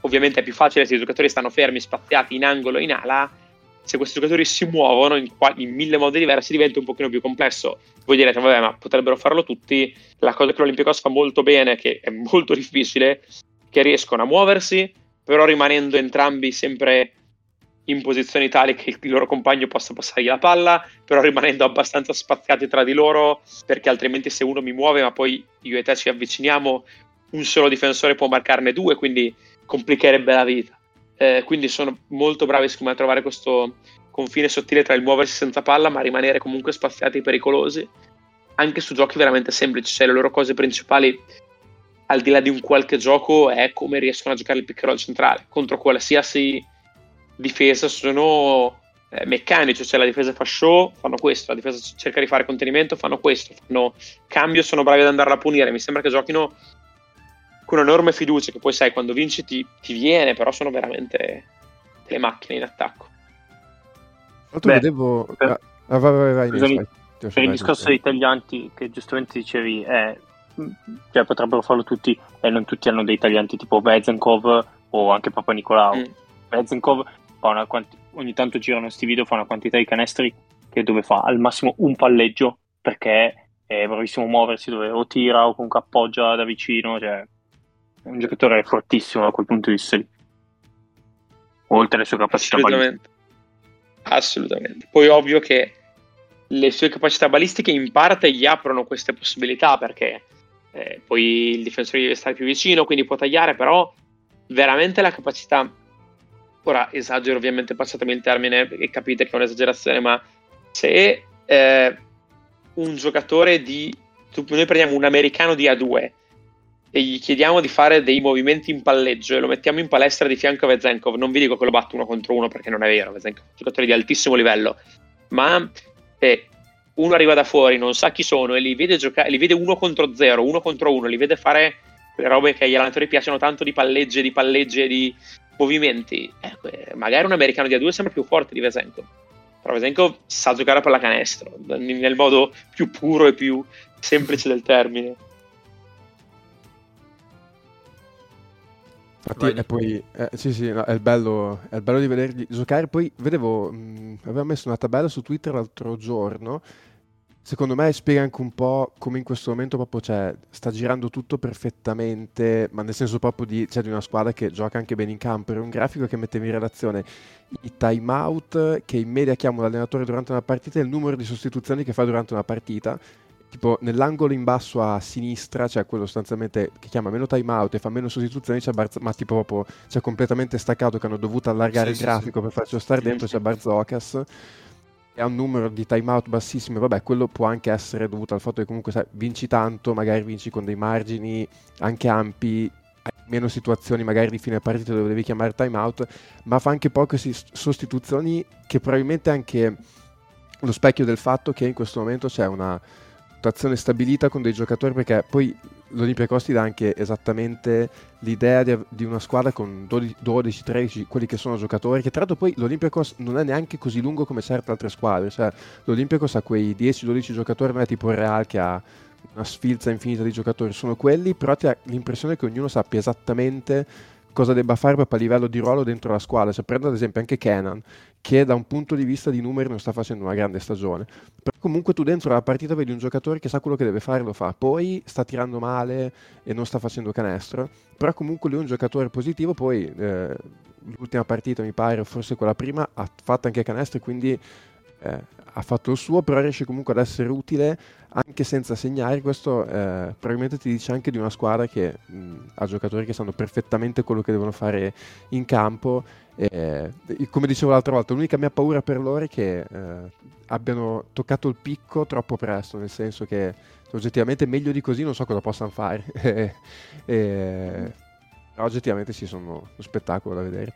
Ovviamente è più facile se i giocatori stanno fermi, spaziati in angolo in ala se questi giocatori si muovono in, in, mille modi diversi diventa un pochino più complesso. Voi direte, vabbè, ma potrebbero farlo tutti. La cosa che l'Olimpicos fa molto bene, che è molto difficile, che riescono a muoversi, però rimanendo entrambi sempre in posizioni tali che il loro compagno possa passargli la palla, però rimanendo abbastanza spaziati tra di loro, perché altrimenti se uno mi muove, ma poi io e te ci avviciniamo, un solo difensore può marcarne due, quindi complicherebbe la vita. Eh, quindi sono molto bravi secondo me a trovare questo confine sottile tra il muoversi senza palla ma rimanere comunque spaziati e pericolosi anche su giochi veramente semplici. Cioè le loro cose principali al di là di un qualche gioco è come riescono a giocare il pick centrale. Contro qualsiasi difesa sono eh, meccanici. Cioè la difesa fa show fanno questo. La difesa cerca di fare contenimento fanno questo. Fanno cambio sono bravi ad andarla a punire. Mi sembra che giochino con enorme fiducia che poi sai quando vinci ti, ti viene, però sono veramente delle macchine in attacco. Tu vedevo... Per, ah, vai, vai, vai, vai, per il discorso dei taglianti che giustamente dicevi, eh, cioè potrebbero farlo tutti e non tutti hanno dei taglianti tipo Vezenkov o anche Papa Nicolau. Mm. Una quanti- ogni tanto girano questi video, fa una quantità di canestri che dove fa al massimo un palleggio perché è bravissimo a muoversi dove o tira o comunque appoggia da vicino, cioè è un giocatore fortissimo da quel punto di vista lì. Oltre alle sue capacità Assolutamente. Assolutamente. Poi ovvio che le sue capacità balistiche in parte gli aprono queste possibilità perché eh, poi il difensore deve stare più vicino, quindi può tagliare, però veramente la capacità, ora esagero ovviamente, passatemi il termine e capite che è un'esagerazione, ma se eh, un giocatore di, noi prendiamo un americano di A2 e gli chiediamo di fare dei movimenti in palleggio e lo mettiamo in palestra di fianco a Vezenkov, non vi dico che lo batto uno contro uno perché non è vero, Vezenkov è un giocatore di altissimo livello, ma eh, uno arriva da fuori, non sa chi sono e li vede, giocare, li vede uno contro zero, uno contro uno, li vede fare quelle robe che agli allenatori piacciono tanto di pallegge, di pallegge, di movimenti. Eh, magari un americano di A2 sembra più forte di Vesenkov, però Vesenkov sa giocare a pallacanestro nel modo più puro e più semplice del termine. Infatti, e poi, eh, sì, sì, no, è, il bello, è il bello di vederli giocare. Poi vedevo, mh, aveva messo una tabella su Twitter l'altro giorno. Secondo me spiega anche un po' come in questo momento proprio cioè, sta girando tutto perfettamente, ma nel senso proprio di, cioè, di una squadra che gioca anche bene in campo. Era un grafico che metteva in relazione i time out che in media chiama l'allenatore durante una partita e il numero di sostituzioni che fa durante una partita tipo nell'angolo in basso a sinistra, cioè quello sostanzialmente che chiama meno timeout e fa meno sostituzioni, c'è Barz- ma tipo proprio c'è completamente staccato che hanno dovuto allargare sì, il grafico sì, per farcelo stare dentro, c'è Barzocas e ha un numero di timeout bassissimo, vabbè, quello può anche essere dovuto al fatto che comunque sai, vinci tanto, magari vinci con dei margini anche ampi, hai meno situazioni magari di fine partita dove devi chiamare timeout, ma fa anche poche sostituzioni che probabilmente anche lo specchio del fatto che in questo momento c'è una rotazione stabilita con dei giocatori perché poi l'Olympiacos ti dà anche esattamente l'idea di, di una squadra con 12-13 quelli che sono giocatori che tra l'altro poi l'Olympiacos non è neanche così lungo come certe altre squadre. Cioè l'Olympiacos ha quei 10-12 giocatori non è tipo il Real che ha una sfilza infinita di giocatori sono quelli però ti ha l'impressione che ognuno sappia esattamente cosa debba fare proprio a livello di ruolo dentro la squadra. Cioè, prendo ad esempio anche Kenan, che da un punto di vista di numeri non sta facendo una grande stagione. Però comunque tu dentro la partita vedi un giocatore che sa quello che deve fare, lo fa. Poi sta tirando male e non sta facendo canestro. Però comunque lui è un giocatore positivo. Poi eh, l'ultima partita, mi pare, forse quella prima, ha fatto anche canestro e quindi eh, ha fatto il suo, però riesce comunque ad essere utile anche senza segnare. Questo eh, probabilmente ti dice anche di una squadra che mh, ha giocatori che sanno perfettamente quello che devono fare in campo. Eh, come dicevo l'altra volta, l'unica mia paura per loro è che eh, abbiano toccato il picco troppo presto, nel senso che oggettivamente meglio di così non so cosa possano fare. però oggettivamente sì, sono uno spettacolo da vedere.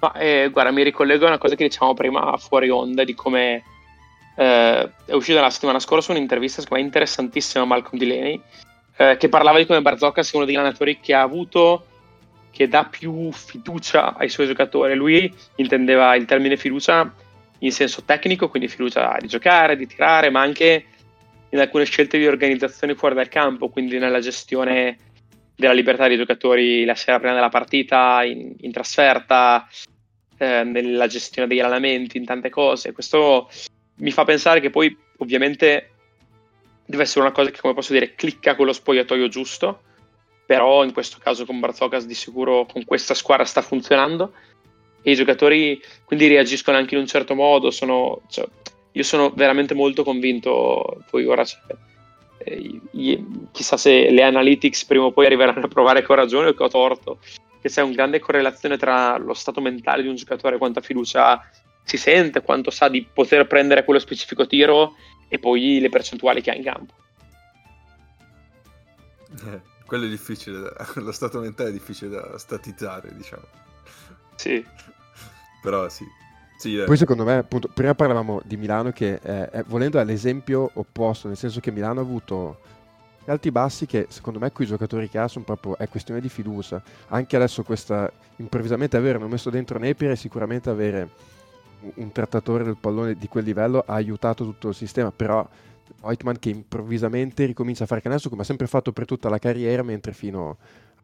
Ma eh, guarda, mi ricollego a una cosa che dicevamo prima fuori onda di come eh, è uscita la settimana scorsa un'intervista secondo me interessantissima a Malcolm Delaney eh, che parlava di come Barzocca sia uno degli allenatori che ha avuto che dà più fiducia ai suoi giocatori. Lui intendeva il termine fiducia in senso tecnico, quindi fiducia di giocare, di tirare, ma anche in alcune scelte di organizzazione fuori dal campo, quindi nella gestione della libertà dei giocatori la sera prima della partita, in, in trasferta, eh, nella gestione degli allenamenti, in tante cose. Questo mi fa pensare che poi ovviamente deve essere una cosa che, come posso dire, clicca con lo spogliatoio giusto, però in questo caso con Barzocas di sicuro con questa squadra sta funzionando e i giocatori quindi reagiscono anche in un certo modo. Sono, cioè, io sono veramente molto convinto, poi ora c'è chissà se le analytics prima o poi arriveranno a provare che ho ragione o che ho torto, che c'è una grande correlazione tra lo stato mentale di un giocatore, quanta fiducia si sente, quanto sa di poter prendere quello specifico tiro e poi le percentuali che ha in campo. Eh, quello è difficile, da, lo stato mentale è difficile da statizzare, diciamo. Sì. Però sì, sì, eh. Poi secondo me, appunto, prima parlavamo di Milano che è, è, volendo è l'esempio opposto, nel senso che Milano ha avuto alti bassi che secondo me quei giocatori che ha sono proprio è questione di fiducia. Anche adesso questa improvvisamente averlo messo dentro Napier sicuramente avere un trattatore del pallone di quel livello ha aiutato tutto il sistema, però Hoitman che improvvisamente ricomincia a fare canestro come ha sempre fatto per tutta la carriera, mentre fino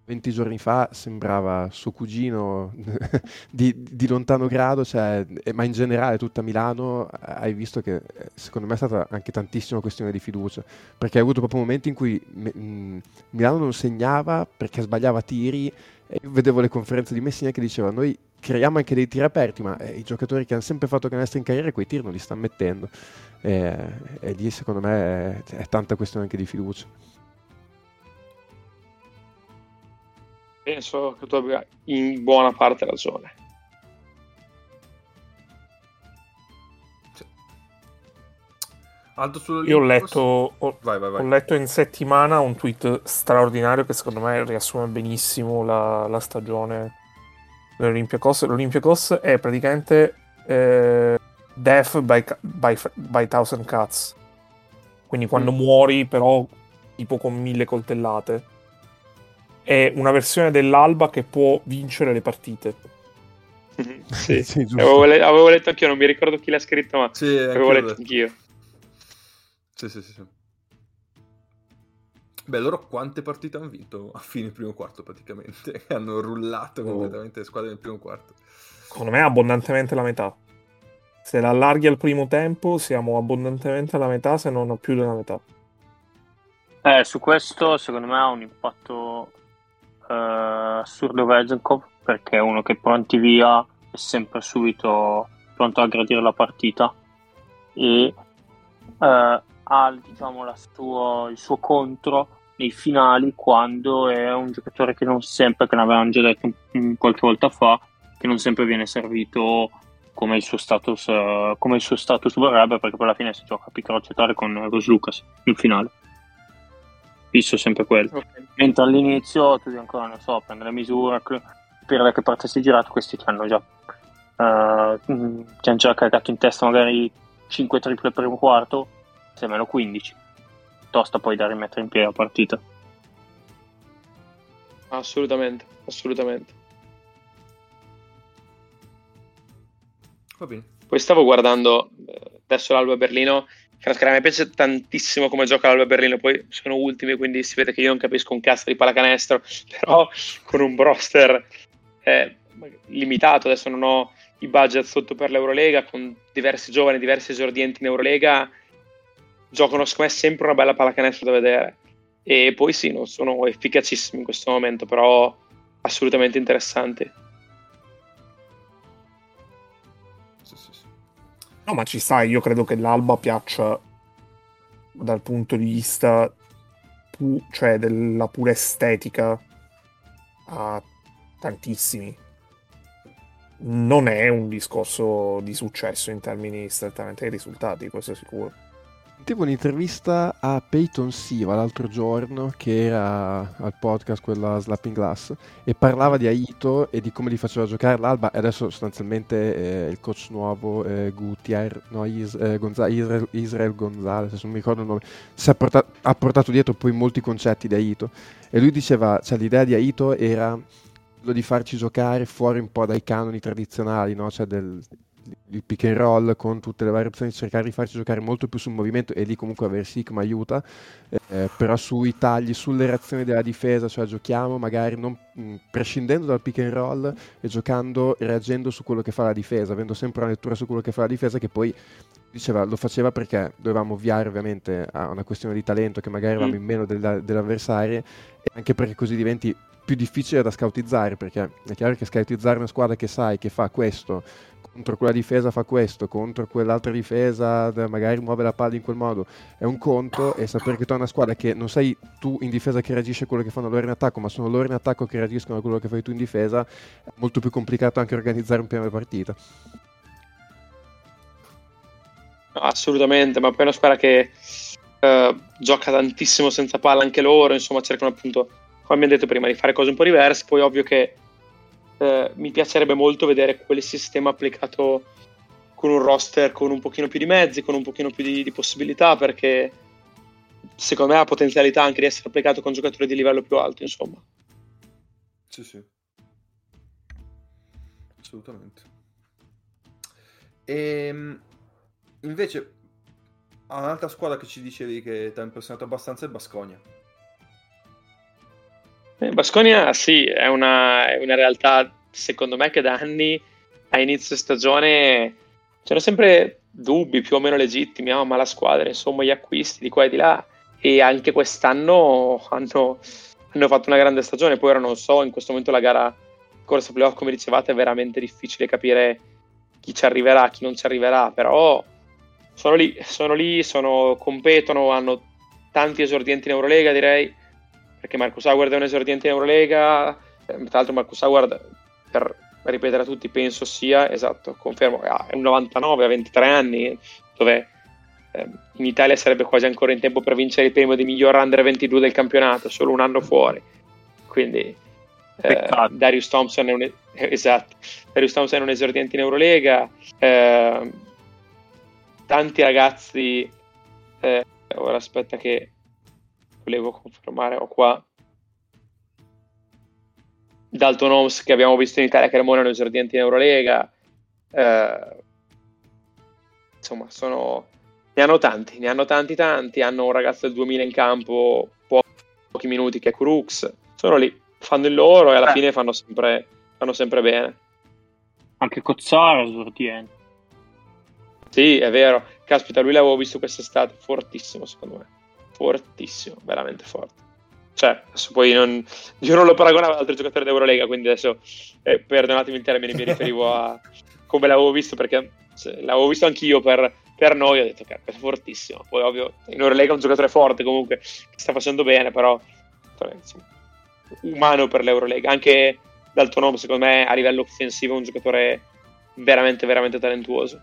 20 giorni fa sembrava suo cugino di, di, lontano grado, cioè, ma in generale tutta Milano hai visto che eh, secondo me è stata anche tantissima questione di fiducia, perché hai avuto proprio momenti in cui mh, Milano non segnava perché sbagliava tiri e io vedevo le conferenze di Messina che diceva noi creiamo anche dei tiri aperti, ma eh, i giocatori che hanno sempre fatto canestro in carriera quei tiri non li stanno mettendo e, e lì secondo me è, è tanta questione anche di fiducia. Penso che tu abbia in buona parte ragione. Io ho letto, ho, vai, vai, vai. ho letto, in settimana un tweet straordinario che secondo me riassume benissimo la, la stagione dell'Olympiacos. L'Olympiacos è praticamente eh, death by, by, by thousand cuts. Quindi quando mm. muori però tipo con mille coltellate è una versione dell'Alba che può vincere le partite. sì, sì avevo, le- avevo, letto anch'io, non mi ricordo chi l'ha scritto, ma sì, avevo letto anch'io. Sì, sì, sì, sì. Beh, loro quante partite hanno vinto a fine primo quarto praticamente? hanno rullato oh. completamente le squadre nel primo quarto. Secondo me abbondantemente la metà. Se la allarghi al primo tempo siamo abbondantemente alla metà, se non più della metà. Eh, su questo secondo me ha un impatto eh, assurdo Vezenkov perché è uno che pronti via è sempre subito pronto a aggredire la partita. E eh, ha diciamo, suo, il suo contro nei finali quando è un giocatore che non sempre, che ne avevamo già detto qualche volta fa, che non sempre viene servito come il suo status, uh, come il suo status vorrebbe, perché poi alla fine si gioca a piccolo accettare con Ros Lucas in finale fisso sempre quello. Okay. Mentre all'inizio tu devi ancora, non so, prendere misure, capire da che parte sei girato, questi ti hanno già, uh, ti hanno già caricato in testa magari 5 triple per un quarto, se meno 15. Tosta poi da rimettere in piedi la partita. Assolutamente, assolutamente. Va bene. Poi stavo guardando eh, adesso l'Alba Berlino Frascara, a piace tantissimo come gioca l'Alba Berlino, poi sono ultimi, quindi si vede che io non capisco un cazzo di pallacanestro, però con un roster eh, limitato, adesso non ho i budget sotto per l'Eurolega, con diversi giovani, diversi esordienti in Eurolega, giocano secondo me sempre una bella pallacanestro da vedere. E poi sì, non sono efficacissimi in questo momento, però assolutamente interessanti. No, ma ci sta, io credo che l'alba piaccia dal punto di vista pu- cioè della pura estetica a tantissimi. Non è un discorso di successo in termini strettamente di risultati, questo è sicuro. Sentivo un'intervista a Peyton Siva l'altro giorno che era al podcast quella Slapping Glass e parlava di Aito e di come li faceva giocare l'Alba e adesso sostanzialmente eh, il coach nuovo eh, Gutier, no, Is, eh, Gonza- Israel, Israel Gonzalez, non mi ricordo il nome, portato, ha portato dietro poi molti concetti di Aito e lui diceva, cioè l'idea di Aito era quello di farci giocare fuori un po' dai canoni tradizionali, no? cioè del, il pick and roll con tutte le varie opzioni, cercare di farci giocare molto più sul movimento e lì comunque avere Sigma aiuta, eh, però sui tagli, sulle reazioni della difesa, cioè giochiamo magari non, mh, mm, prescindendo dal pick and roll e giocando, reagendo su quello che fa la difesa, avendo sempre una lettura su quello che fa la difesa che poi diceva lo faceva perché dovevamo ovviare ovviamente a una questione di talento che magari eravamo mm. in meno della, dell'avversario e anche perché così diventi più difficile da scoutizzare perché è chiaro che scoutizzare una squadra che sai che fa questo contro quella difesa fa questo, contro quell'altra difesa magari muove la palla in quel modo, è un conto e sapere che tu hai una squadra che non sei tu in difesa che reagisce a quello che fanno loro in attacco, ma sono loro in attacco che reagiscono a quello che fai tu in difesa, è molto più complicato anche organizzare un piano di partita. Assolutamente, ma poi è una squadra che uh, gioca tantissimo senza palla anche loro, insomma cercano appunto, come abbiamo detto prima, di fare cose un po' diverse, poi ovvio che eh, mi piacerebbe molto vedere quel sistema applicato con un roster con un pochino più di mezzi, con un pochino più di, di possibilità, perché secondo me ha potenzialità anche di essere applicato con giocatori di livello più alto, insomma. Sì, sì. Assolutamente. E ehm, invece un'altra squadra che ci dicevi che ti ha impressionato abbastanza è Basconia. Eh, Basconia sì, è una, è una realtà secondo me che da anni a inizio stagione c'erano sempre dubbi più o meno legittimi, oh, ma la squadra, insomma, gli acquisti di qua e di là. E anche quest'anno hanno, hanno fatto una grande stagione. Poi ora non so, in questo momento la gara corsa playoff, come dicevate, è veramente difficile capire chi ci arriverà, chi non ci arriverà, però sono lì, sono lì, sono, competono, hanno tanti esordienti in Eurolega, direi, perché Marcus Howard è un esordiente in Eurolega, eh, tra l'altro Marcus Howard, per ripetere a tutti, penso sia, esatto, confermo, è un 99, ha 23 anni, dove eh, in Italia sarebbe quasi ancora in tempo per vincere il premio di miglior under 22 del campionato, solo un anno fuori. Quindi eh, Darius Thompson è un, esatto, Darius Thompson è un esordiente in Eurolega, eh, tanti ragazzi, eh, ora aspetta che volevo confermare, ho qua Dalton Holmes che abbiamo visto in Italia che erano esordienti in Eurolega, eh, insomma sono, ne hanno tanti, ne hanno tanti tanti, hanno un ragazzo del 2000 in campo, po- pochi minuti che è Crux, sono lì, fanno il loro e alla eh. fine fanno sempre, fanno sempre bene. Anche Cozzaro esordiente. Sì, è vero. Caspita, lui l'avevo visto quest'estate, fortissimo secondo me. Fortissimo, veramente forte. Cioè, adesso poi non, io non lo paragonavo ad altri giocatori d'Eurolega, quindi adesso eh, perdonatemi il termine, mi riferivo a come l'avevo visto, perché cioè, l'avevo visto anch'io per, per noi, ho detto che è fortissimo. Poi ovvio, in Eurolega è un giocatore forte comunque, che sta facendo bene, però insomma, umano per l'Eurolega. Anche Dalton Home, secondo me, a livello offensivo è un giocatore veramente, veramente talentuoso.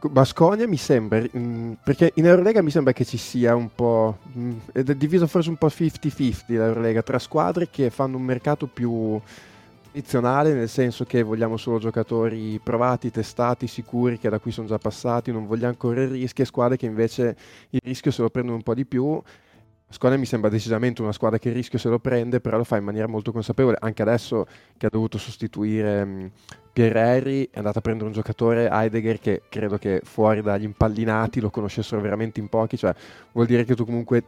Basconia mi sembra, mh, mm, perché in Eurolega mi sembra che ci sia un po', mh, mm, è diviso forse un po' 50-50 l'Eurolega, tra squadre che fanno un mercato più tradizionale, nel senso che vogliamo solo giocatori provati, testati, sicuri, che da qui sono già passati, non vogliamo correre rischi, e squadre che invece il rischio se lo prendono un po' di più. Basconia mi sembra decisamente una squadra che il rischio se lo prende, però lo fa in maniera molto consapevole, anche adesso che ha dovuto sostituire mh, mm, Pierre Henry è andato a prendere un giocatore Heidegger che credo che fuori dagli impallinati lo conoscessero veramente in pochi, cioè vuol dire che tu comunque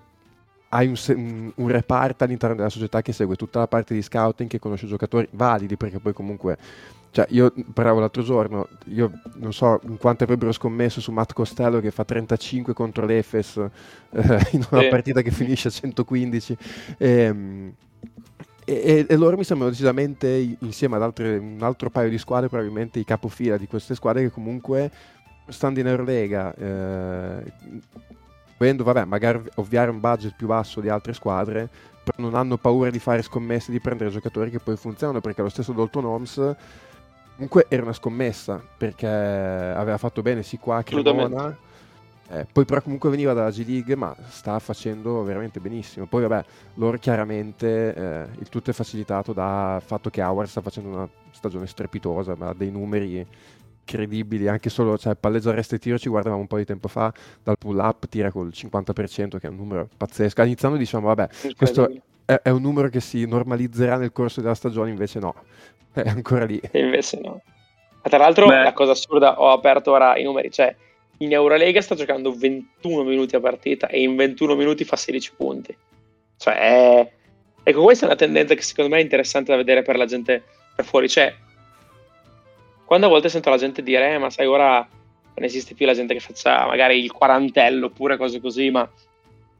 hai un, un, un, reparto all'interno della società che segue tutta la parte di scouting, che conosce giocatori validi, perché poi comunque, cioè io parlavo l'altro giorno, io non so in quanto avrebbero scommesso su Matt Costello che fa 35 contro l'Efes eh, in una sì. partita che finisce a 115. E, ehm, e, e, loro mi sembrano decisamente, insieme ad altre, un altro paio di squadre, probabilmente i capofila di queste squadre che comunque, stando in Eurolega, eh, volendo vabbè, magari ovviare un budget più basso di altre squadre, però non hanno paura di fare scommesse, di prendere giocatori che poi funzionano, perché lo stesso Dalton Holmes comunque era una scommessa, perché aveva fatto bene sì qua a Cremona, eh, poi però comunque veniva dalla G League, ma sta facendo veramente benissimo. Poi vabbè, loro chiaramente eh, il tutto è facilitato dal fatto che Howard sta facendo una stagione strepitosa, ma ha dei numeri incredibili, anche solo cioè, palleggio arresto e tiro ci guardavamo un po' di tempo fa, dal pull up tira col 50% che è un numero pazzesco. Iniziando diciamo vabbè, questo è, è, un numero che si normalizzerà nel corso della stagione, invece no, è ancora lì. E invece no. Ma tra l'altro Beh. la cosa assurda, ho aperto ora i numeri, cioè in Eurolega sta giocando 21 minuti a partita e in 21 minuti fa 16 punti. Cioè, è... ecco, questa è una tendenza che secondo me è interessante da vedere per la gente fuori. Cioè, quando a volte sento la gente dire, eh, ma sai, ora non esiste più la gente che faccia magari il quarantello oppure cose così, ma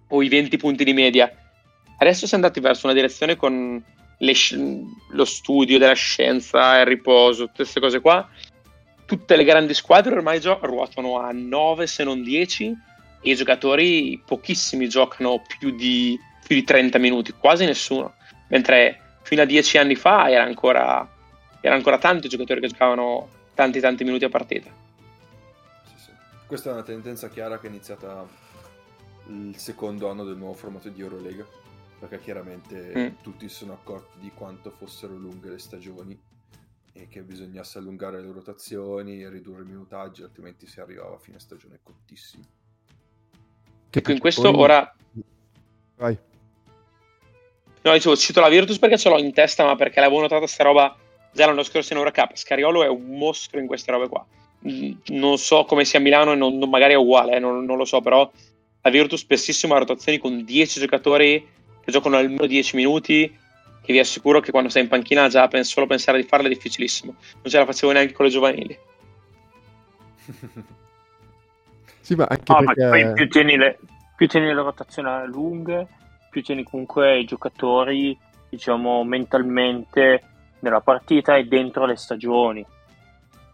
o i 20 punti di media. Adesso si è andati verso una direzione con sci- lo studio della scienza, il riposo, tutte queste cose qua, tutte le grandi squadre ormai gio- ruotano a 9 se non 10 e i giocatori pochissimi giocano più di, più di 30 minuti, quasi nessuno. Mentre fino a 10 anni fa era ancora, era ancora tanti giocatori che giocavano tanti tanti minuti a partita. Sì, sì. Questa è una tendenza chiara che è iniziata il secondo anno del nuovo formato di Eurolega, perché chiaramente mm. tutti si sono accorti di quanto fossero lunghe le stagioni e che bisognasse allungare le rotazioni e ridurre i minutaggi, altrimenti si arrivava a fine stagione cottissimo. Che ecco, in questo poi... ora... Vai. No, dicevo, cito la Virtus perché ce l'ho in testa, ma perché l'avevo notata sta roba già l'anno scorso in Eurocup. Scariolo è un mostro in queste robe qua. Mm, non so come sia a Milano e non, non, magari è uguale, eh, non, non, lo so, però la Virtus spessissimo ha rotazioni con 10 giocatori che giocano almeno 10 minuti che vi assicuro che quando sei in panchina già pens- solo pensare di farla è difficilissimo. Non ce la facevo neanche con le giovanili. sì, ma anche ah, perché... ma poi più tieni, le, più tieni le rotazioni lunghe, più tieni comunque i giocatori, diciamo, mentalmente nella partita e dentro le stagioni.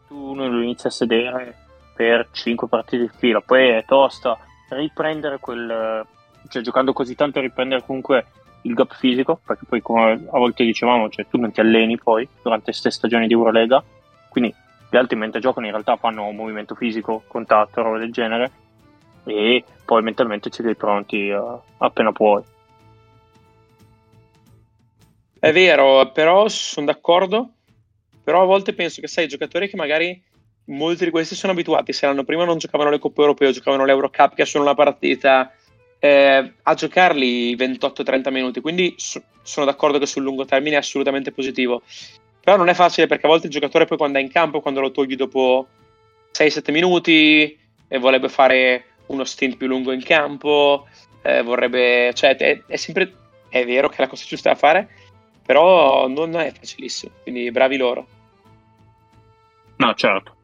Tu non lo inizi a sedere per 5 partite di fila, poi è tosta riprendere quel... cioè giocando così tanto riprendere comunque il gap fisico, perché poi come a volte dicevamo, cioè, tu non ti alleni poi durante queste stagioni di Eurolega, quindi gli altri mentre giocano in realtà fanno movimento fisico, contatto, roba del genere, e poi mentalmente ci sei pronti uh, appena puoi. È vero, però sono d'accordo, però a volte penso che sai, giocatori che magari molti di questi sono abituati, se l'anno prima non giocavano le Coppe Europee, giocavano l'Eurocup che sono una partita, eh, a giocarli 28-30 minuti, quindi so- sono d'accordo che sul lungo termine è assolutamente positivo. Però non è facile perché a volte il giocatore poi quando è in campo, quando lo togli dopo 6-7 minuti e vorrebbe fare uno stint più lungo in campo, eh, vorrebbe, cioè è, è sempre, è vero che è la cosa giusta da fare, però non è facilissimo, quindi bravi loro. No, certo.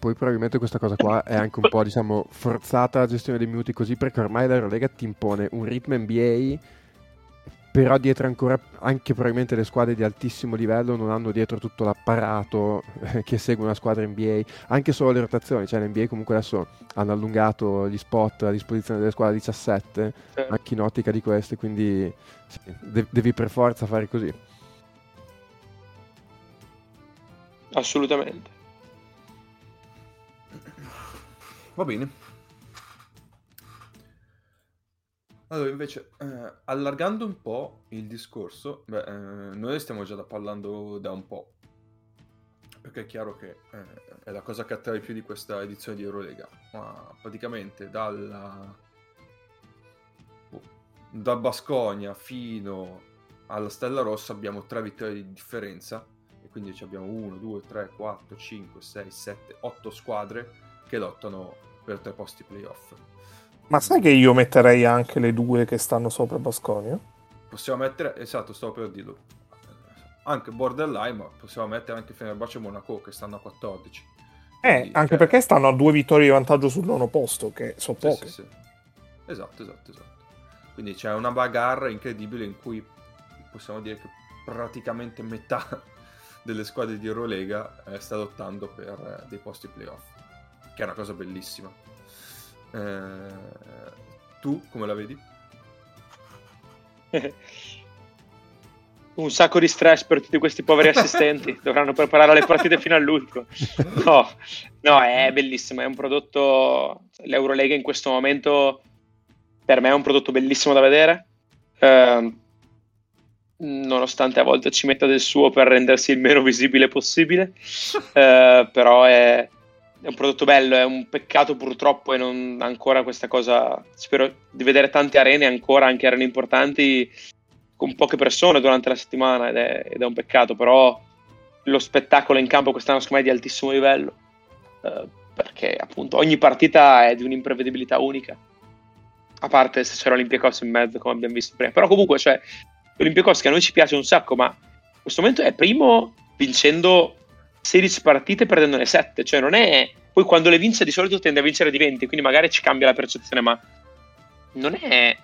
poi probabilmente questa cosa qua è anche un po' diciamo forzata la gestione dei minuti così perché ormai l'Eurolega ti impone un ritmo NBA però dietro ancora anche probabilmente le squadre di altissimo livello non hanno dietro tutto l'apparato che segue una squadra NBA anche solo le rotazioni cioè l'NBA comunque adesso hanno allungato gli spot a disposizione delle squadre 17 eh. anche in ottica di queste quindi sì, devi per forza fare così assolutamente Va bene. Allora, invece, eh, allargando un po' il discorso, beh, eh, noi stiamo già parlando da un po', perché è chiaro che eh, è la cosa che attrae più di questa edizione di Eurolega, ma praticamente dalla, oh, da Basconia fino alla Stella Rossa abbiamo tre vittorie di differenza, e quindi abbiamo 1, 2, 3, 4, 5, 6, 7, 8 squadre che lottano per tre posti playoff. Ma sai che io metterei anche le due che stanno sopra Basconia? Possiamo mettere, esatto, stavo per dirlo. Anche borderline, ma possiamo mettere anche Fenerbahce e Monaco che stanno a 14. Eh, Quindi, anche cioè... perché stanno a due vittorie di vantaggio sul nono posto, che sono sì, poche. Sì, sì. Esatto, esatto, esatto. Quindi c'è una bagarre incredibile in cui possiamo dire che praticamente metà delle squadre di Eurolega eh, sta lottando per eh, dei posti playoff che è una cosa bellissima. Eh, tu come la vedi? Un sacco di stress per tutti questi poveri assistenti, dovranno preparare le partite fino all'ultimo. No, no, è bellissimo, è un prodotto, l'Eurolega in questo momento per me è un prodotto bellissimo da vedere. Eh, nonostante a volte ci metta del suo per rendersi il meno visibile possibile, eh, però è, è un prodotto bello, è un peccato purtroppo e non ancora questa cosa. Spero di vedere tante arene ancora, anche arene importanti, con poche persone durante la settimana ed è, ed è un peccato, però lo spettacolo in campo quest'anno secondo me è di altissimo livello, eh, perché appunto ogni partita è di un'imprevedibilità unica, a parte se c'era Olympiacos in mezzo come abbiamo visto prima, però comunque cioè, l'Olympiacos che a noi ci piace un sacco, ma in questo momento è primo vincendo 16 partite perdendone 7, cioè non è... Poi quando le vince di solito tende a vincere di 20, quindi magari ci cambia la percezione, ma non è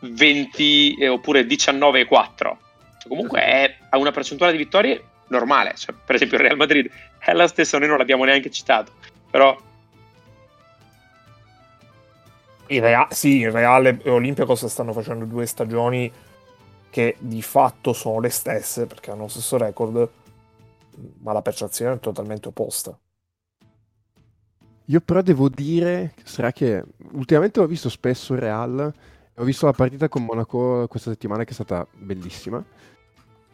20 eh, oppure 19 e 4. Cioè, comunque è, ha una percentuale di vittorie normale, cioè, per esempio il Real Madrid è la stessa, noi non l'abbiamo neanche citato, però... Il Real, sì, il Real e Olympiacos stanno facendo due stagioni che di fatto sono le stesse perché hanno lo stesso record ma la percezione è totalmente opposta. Io però devo dire, sarà che ultimamente ho visto spesso il Real, ho visto la partita con Monaco questa settimana che è stata bellissima.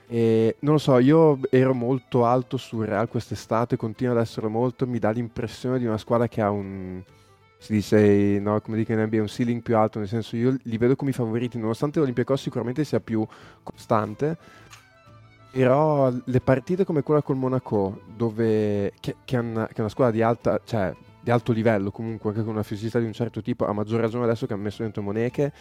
E non lo so, io ero molto alto sul Real quest'estate, continuo ad essere molto, mi dà l'impressione di una squadra che ha un, si dice, no, come dicono in NBA, un ceiling più alto, nel senso io li vedo come i favoriti, nonostante l'Olympiacos sicuramente sia più costante, però le partite come quella col Monaco, dove, che, che, è una, che, è una, squadra di, alta, cioè, di alto livello comunque, anche con una fisicità di un certo tipo, a maggior ragione adesso che ha messo dentro Moneche,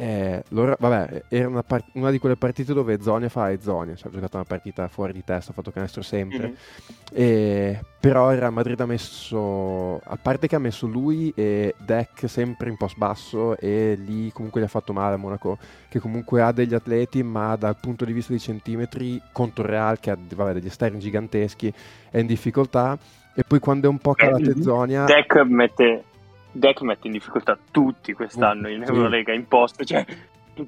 Eh, loro, vabbè, era una, part- una, di quelle partite dove Zonia fa e Zonia, cioè ha giocato una partita fuori di testa, ha fatto canestro sempre. Mm-hmm. E, però il Real Madrid ha messo, a parte che ha messo lui e Deck sempre in post basso e lì comunque gli ha fatto male a Monaco, che comunque ha degli atleti, ma dal punto di vista di centimetri contro il Real, che ha vabbè, degli esterni giganteschi, è in difficoltà. E poi quando è un po' calate eh, Zonia... Deck mette deck mette in difficoltà tutti quest'anno in Eurolega in post, cioè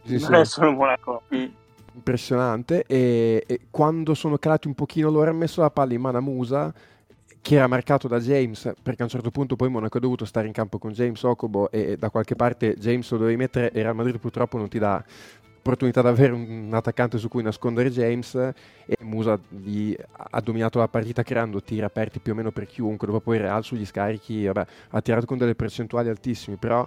sì, non è solo Monaco. Mm. Impressionante. E, e, quando sono calati un pochino loro hanno messo la palla in mano a Musa che era marcato da James perché a un certo punto poi Monaco ha dovuto stare in campo con James Okobo e, e da qualche parte James lo dovevi mettere e Real Madrid purtroppo non ti dà opportunità di avere un attaccante su cui nascondere James e Musa gli ha dominato la partita creando tiri aperti più o meno per chiunque, dopo poi Real sugli scarichi vabbè, ha tirato con delle percentuali altissime, però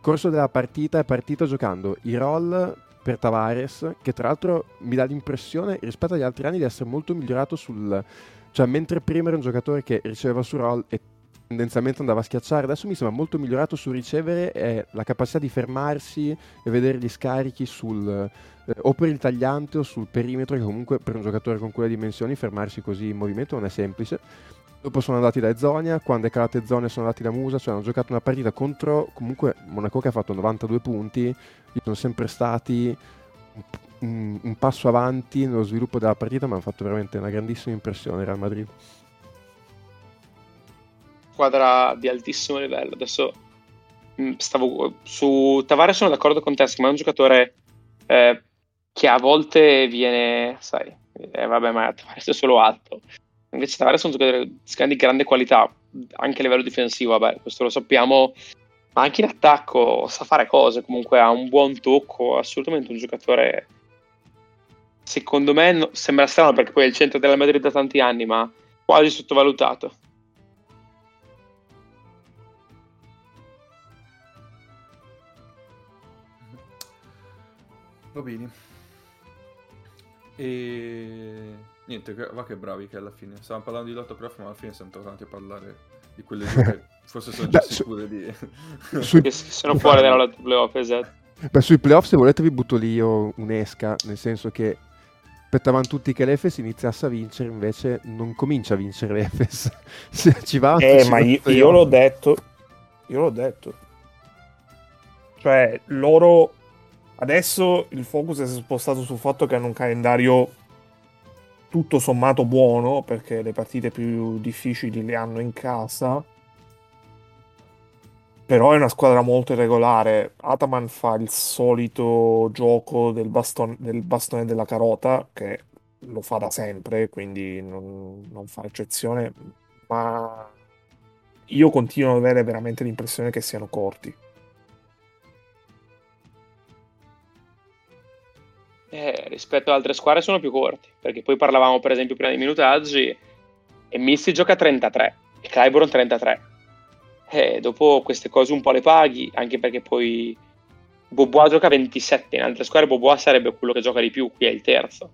corso della partita è partito giocando i roll per Tavares, che tra l'altro mi dà l'impressione rispetto agli altri anni di essere molto migliorato sul... cioè mentre prima era un giocatore che riceveva su roll e tendenzialmente andava a schiacciare, adesso mi sembra molto migliorato sul ricevere e la capacità di fermarsi e vedere gli scarichi sul, eh, o per il tagliante o sul perimetro, che comunque per un giocatore con quelle dimensioni fermarsi così in movimento non è semplice. Dopo sono andati da Ezonia, quando è calate Ezonia sono andati da Musa, cioè hanno giocato una partita contro comunque Monaco che ha fatto 92 punti, sono sempre stati un, un passo avanti nello sviluppo della partita, ma hanno fatto veramente una grandissima impressione Real Madrid squadra di altissimo livello. Adesso mm, stavo su Tavares sono d'accordo con te, ma è un giocatore eh, che a volte viene, sai, eh, vabbè, ma Tavares è solo alto. Invece Tavares è un giocatore di grande qualità, anche a livello difensivo, vabbè, questo lo sappiamo, ma anche in attacco sa fare cose, comunque ha un buon tocco, assolutamente un giocatore secondo me no, sembra strano perché poi è il centro della Madrid da tanti anni, ma quasi sottovalutato. Va bene. E niente, va che bravi che alla fine. Stavamo parlando di lotta playoff, ma alla fine siamo tornati a parlare di quelle due che forse sono già sicure di... Sui... che sono fuori dalla playoff, esatto. Beh, sui playoff se volete vi butto lì io un'esca, nel senso che aspettavano tutti che l'Efes iniziasse a vincere, invece non comincia a vincere l'Efes. ci va. Eh, ma io, io l'ho detto, io l'ho detto. Cioè, loro Adesso il focus è spostato sul fatto che hanno un calendario tutto sommato buono, perché le partite più difficili le hanno in casa. Però è una squadra molto irregolare. Ataman fa il solito gioco del, baston- del bastone della carota, che lo fa da sempre, quindi non, non fa eccezione. Ma io continuo ad avere veramente l'impressione che siano corti. Eh, rispetto ad altre squadre sono più corti, perché poi parlavamo per esempio prima dei minutaggi e Misty gioca 33 e Clyburn 33. E dopo queste cose un po' le paghi, anche perché poi Bobois gioca 27, in altre squadre Bobois sarebbe quello che gioca di più, qui è il terzo.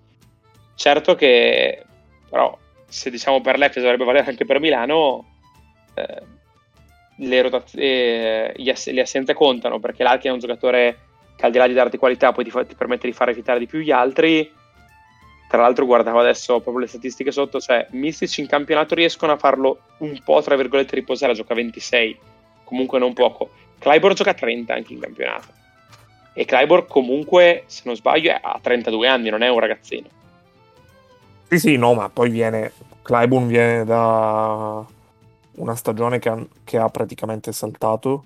Certo che però se diciamo per l'Efes dovrebbe valere anche per Milano, eh, le, rotaz- eh, ass- le assenze contano, perché l'Alchi è un giocatore che al di là di darti qualità poi ti, fa, ti permette di far evitare di più gli altri. Tra l'altro guardavo adesso proprio le statistiche sotto, cioè Mystics in campionato riescono a farlo un po' tra virgolette riposare, gioca 26, comunque non poco. Clyborn gioca 30 anche in campionato. E Clyborn comunque, se non sbaglio, ha 32 anni, non è un ragazzino. Sì, sì, no, ma poi viene... Clyburn viene da una stagione che ha, che ha praticamente saltato.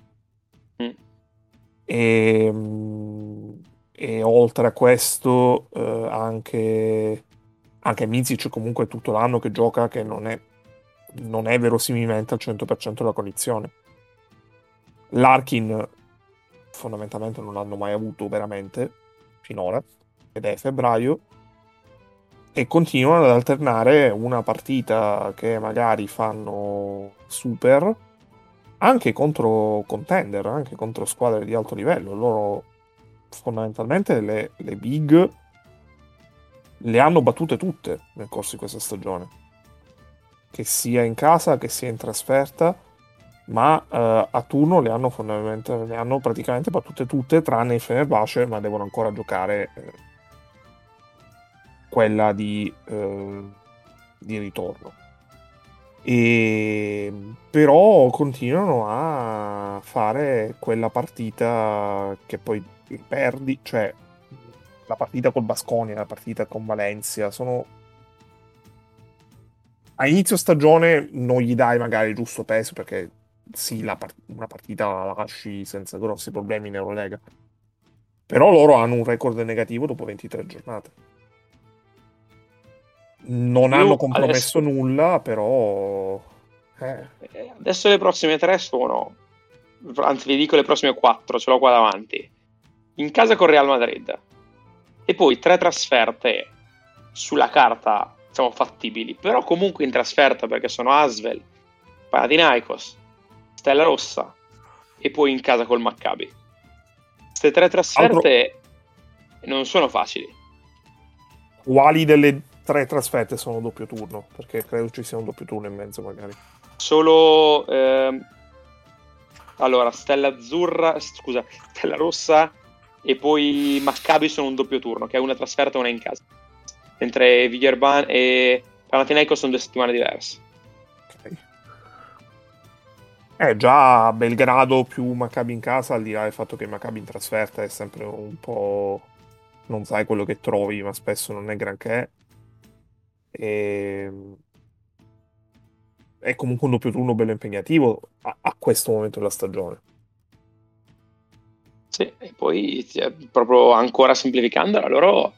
E, ehm, e oltre a questo eh, anche, anche Mizic comunque tutto l'anno che gioca che non è, non è verosimilmente al 100% la condizione. Larkin fondamentalmente non l'hanno mai avuto veramente finora ed è febbraio e continuano ad alternare una partita che magari fanno super anche contro contender, anche contro squadre di alto livello. Loro fondamentalmente le, le big le hanno battute tutte nel corso di questa stagione. Che sia in casa, che sia in trasferta. ma uh, a turno le hanno le hanno praticamente battute tutte tranne il Fenerbahce ma devono ancora giocare eh, quella di, eh, di ritorno e però continuano a fare quella partita che poi perdi cioè la partita col Basconia la partita con Valencia sono a inizio stagione non gli dai magari il giusto peso perché sì, part- una partita la lasci senza grossi problemi in Eurolega. Però loro hanno un record negativo dopo 23 giornate. Non Io hanno compromesso adesso... nulla, però... Eh. Adesso le prossime tre sono... Anzi, vi dico le prossime quattro, ce l'ho qua davanti. In casa con Real Madrid. E poi tre trasferte sulla carta, diciamo, fattibili. Però comunque in trasferta perché sono Asvel, Panathinaikos, Stella Rossa e poi in casa col Maccabi. Queste tre trasferte Altro... non sono facili. Quali delle tre trasferte sono doppio turno? Perché credo ci sia un doppio turno in mezzo magari. Solo... Ehm... Allora, Stella Azzurra, scusa, Stella Rossa e poi Maccabi sono un doppio turno, che è una trasferta e una in casa. Mentre Vigherban e Panathinaikos sono due settimane diverse. Eh, già Belgrado più Maccabi in casa, al di là del fatto che Maccabi in trasferta è sempre un po'... non sai quello che trovi, ma spesso non è granché. E... È comunque un doppio turno bello impegnativo a, a questo momento della stagione. Sì, e poi proprio ancora semplificando, loro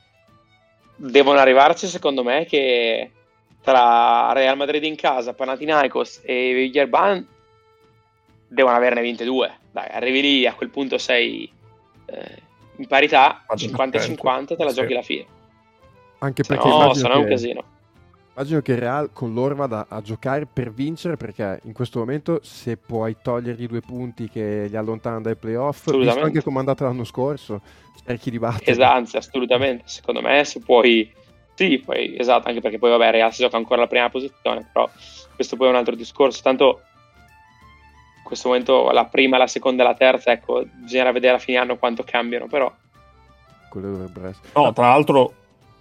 devono arrivarci secondo me che tra Real Madrid in casa, Panathinaikos e Villarban devono averne vinte due. Dai, arrivi lì, a quel punto sei eh, in parità, 50-50, te la giochi alla fine. Anche perché no, sarà un casino. Immagino che il Real con loro vada a giocare per vincere perché in questo momento se puoi togliergli due punti che li allontanano dai playoff, visto anche come è andata l'anno scorso, cerchi di battere. Esatto, assolutamente. Secondo me se puoi... Sì, poi, esatto, anche perché poi vabbè Real si gioca ancora la prima posizione, però questo poi è un altro discorso. Tanto questo momento la prima, la seconda e la terza, ecco, bisognerà vedere a fine anno quanto cambiano, però. Quello dovrebbe essere. No, tra l'altro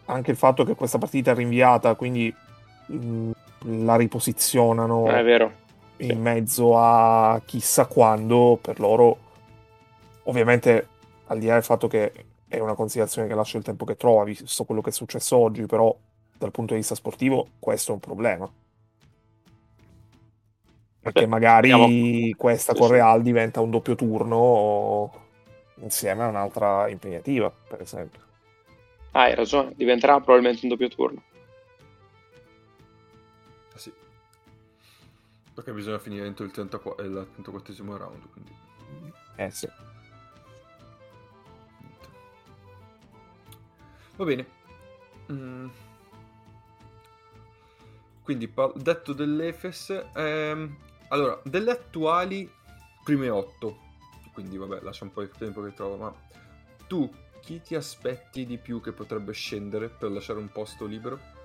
anche il fatto che questa partita è rinviata, quindi la riposizionano vero. in sì. mezzo a chissà quando, per loro ovviamente al di là del fatto che è una considerazione che lascia il tempo che trova, visto quello che è successo oggi, però dal punto di vista sportivo questo è un problema perché magari Andiamo. questa con Real diventa un doppio turno insieme a un'altra impegnativa, per esempio. Ah, hai ragione, diventerà probabilmente un doppio turno. Perché bisogna finire entro il, 34, il 34 round, quindi... Eh sì. Va bene. Mm. Quindi, detto dell'Efes, ehm, allora, delle attuali prime 8, quindi vabbè, lascia un po' il tempo che trovo, ma tu chi ti aspetti di più che potrebbe scendere per lasciare un posto libero?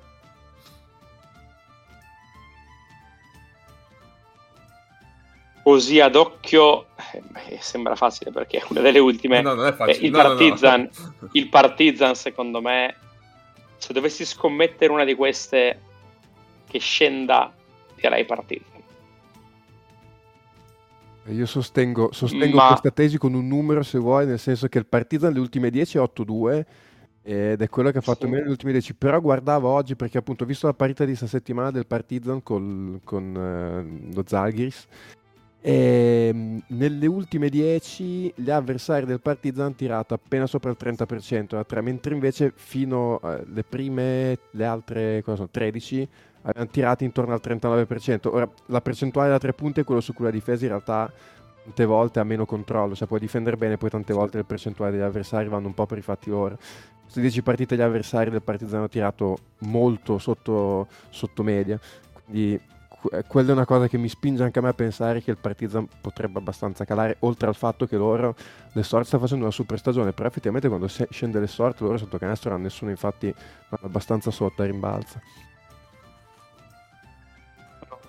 Così ad occhio eh, sembra facile perché è una delle ultime. No, non è facile. Eh, il, no, Partizan, no, no. il Partizan, secondo me, se dovessi scommettere una di queste che scenda, direi Partizan. Io sostengo, sostengo Ma... questa tesi con un numero se vuoi, nel senso che il Partizan le ultime 10 è 8-2 ed è quello che ha fatto sì. meno le ultime 10. Però guardavo oggi perché appunto ho visto la partita di questa settimana del Partizan col, con uh, lo Zalgiris e mm, nelle ultime 10 gli avversari del Partizan hanno tirato appena sopra il 30%, mentre invece fino alle prime, le altre sono, 13 avevano tirato intorno al 39%. Ora, la percentuale da tre punti è quello su cui la difesa in realtà tante volte ha meno controllo, cioè può difendere bene, poi tante volte le percentuali degli avversari vanno un po' per i fatti loro. Queste 10 partite gli avversari del Partizan hanno tirato molto sotto, sotto media, quindi eh, quella è una cosa che mi spinge anche a me a pensare che il Partizan potrebbe abbastanza calare, oltre al fatto che loro le sorte sta facendo una super stagione, però effettivamente quando scende le sorte loro sotto canestro non hanno nessuno, infatti vanno abbastanza sotto a rimbalzo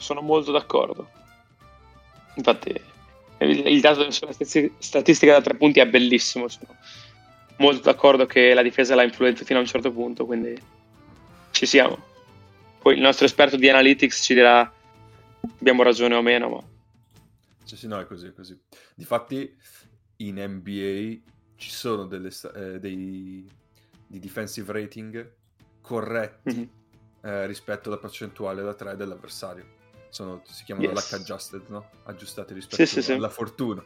sono molto d'accordo. Infatti, il dato sulla statistica da tre punti è bellissimo. Sono molto d'accordo che la difesa l'ha influenza fino a un certo punto, quindi ci siamo. Poi il nostro esperto di analytics ci dirà abbiamo ragione o meno, ma... Sì, sì, no, è così, è così. Difatti in NBA ci sono delle, eh, dei, di defensive rating corretti mm-hmm. eh, rispetto alla percentuale da 3 dell'avversario. Sono, si chiamano yes. adjusted, no? Aggiustati rispetto sì, sì, alla sì. fortuna.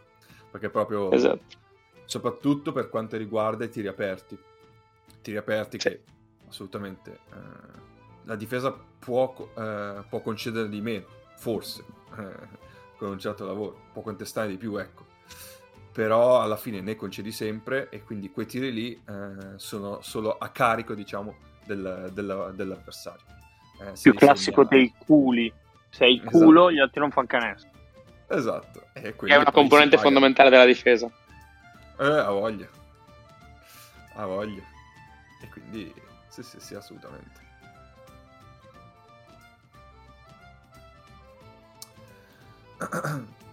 Perché proprio... Esatto. Soprattutto per quanto riguarda i tiri aperti. Tiri aperti che assolutamente... Eh, la difesa può, eh, può concedere di meno, forse, eh, con un certo lavoro. Può contestare di più, ecco però alla fine ne concedi sempre e quindi quei tiri lì eh, sono solo a carico, diciamo, del, del, dell'avversario. Eh, Più classico segna... dei culi. Sei il esatto. culo, gli altri non fanno canestro. Esatto. E è una componente fondamentale della difesa. Eh, ha voglia. Ha voglia. E quindi, sì, sì, sì, assolutamente.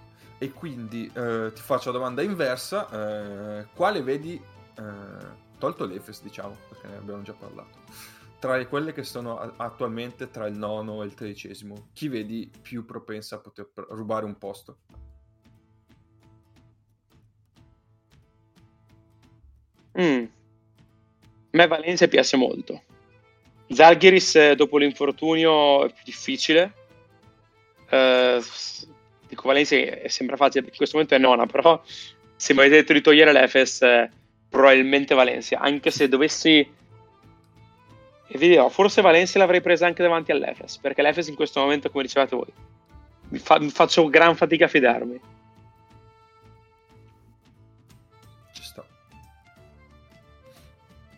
E quindi eh, ti faccio la domanda inversa, eh, quale vedi, eh, tolto l'Efes diciamo, perché ne abbiamo già parlato, tra quelle che sono attualmente tra il nono e il tredicesimo, chi vedi più propensa a poter rubare un posto? Mm. A me Valencia piace molto. Zalgiris eh, dopo l'infortunio è più difficile. Uh, dico Valencia sembra facile perché in questo momento è nona, però se mi avete detto di togliere l'Efes, eh, probabilmente Valencia, anche se dovessi... E vi dirò, forse Valencia l'avrei presa anche davanti all'Efes, perché l'Efes in questo momento, come dicevate voi, mi, fa- mi faccio gran fatica a fidarmi.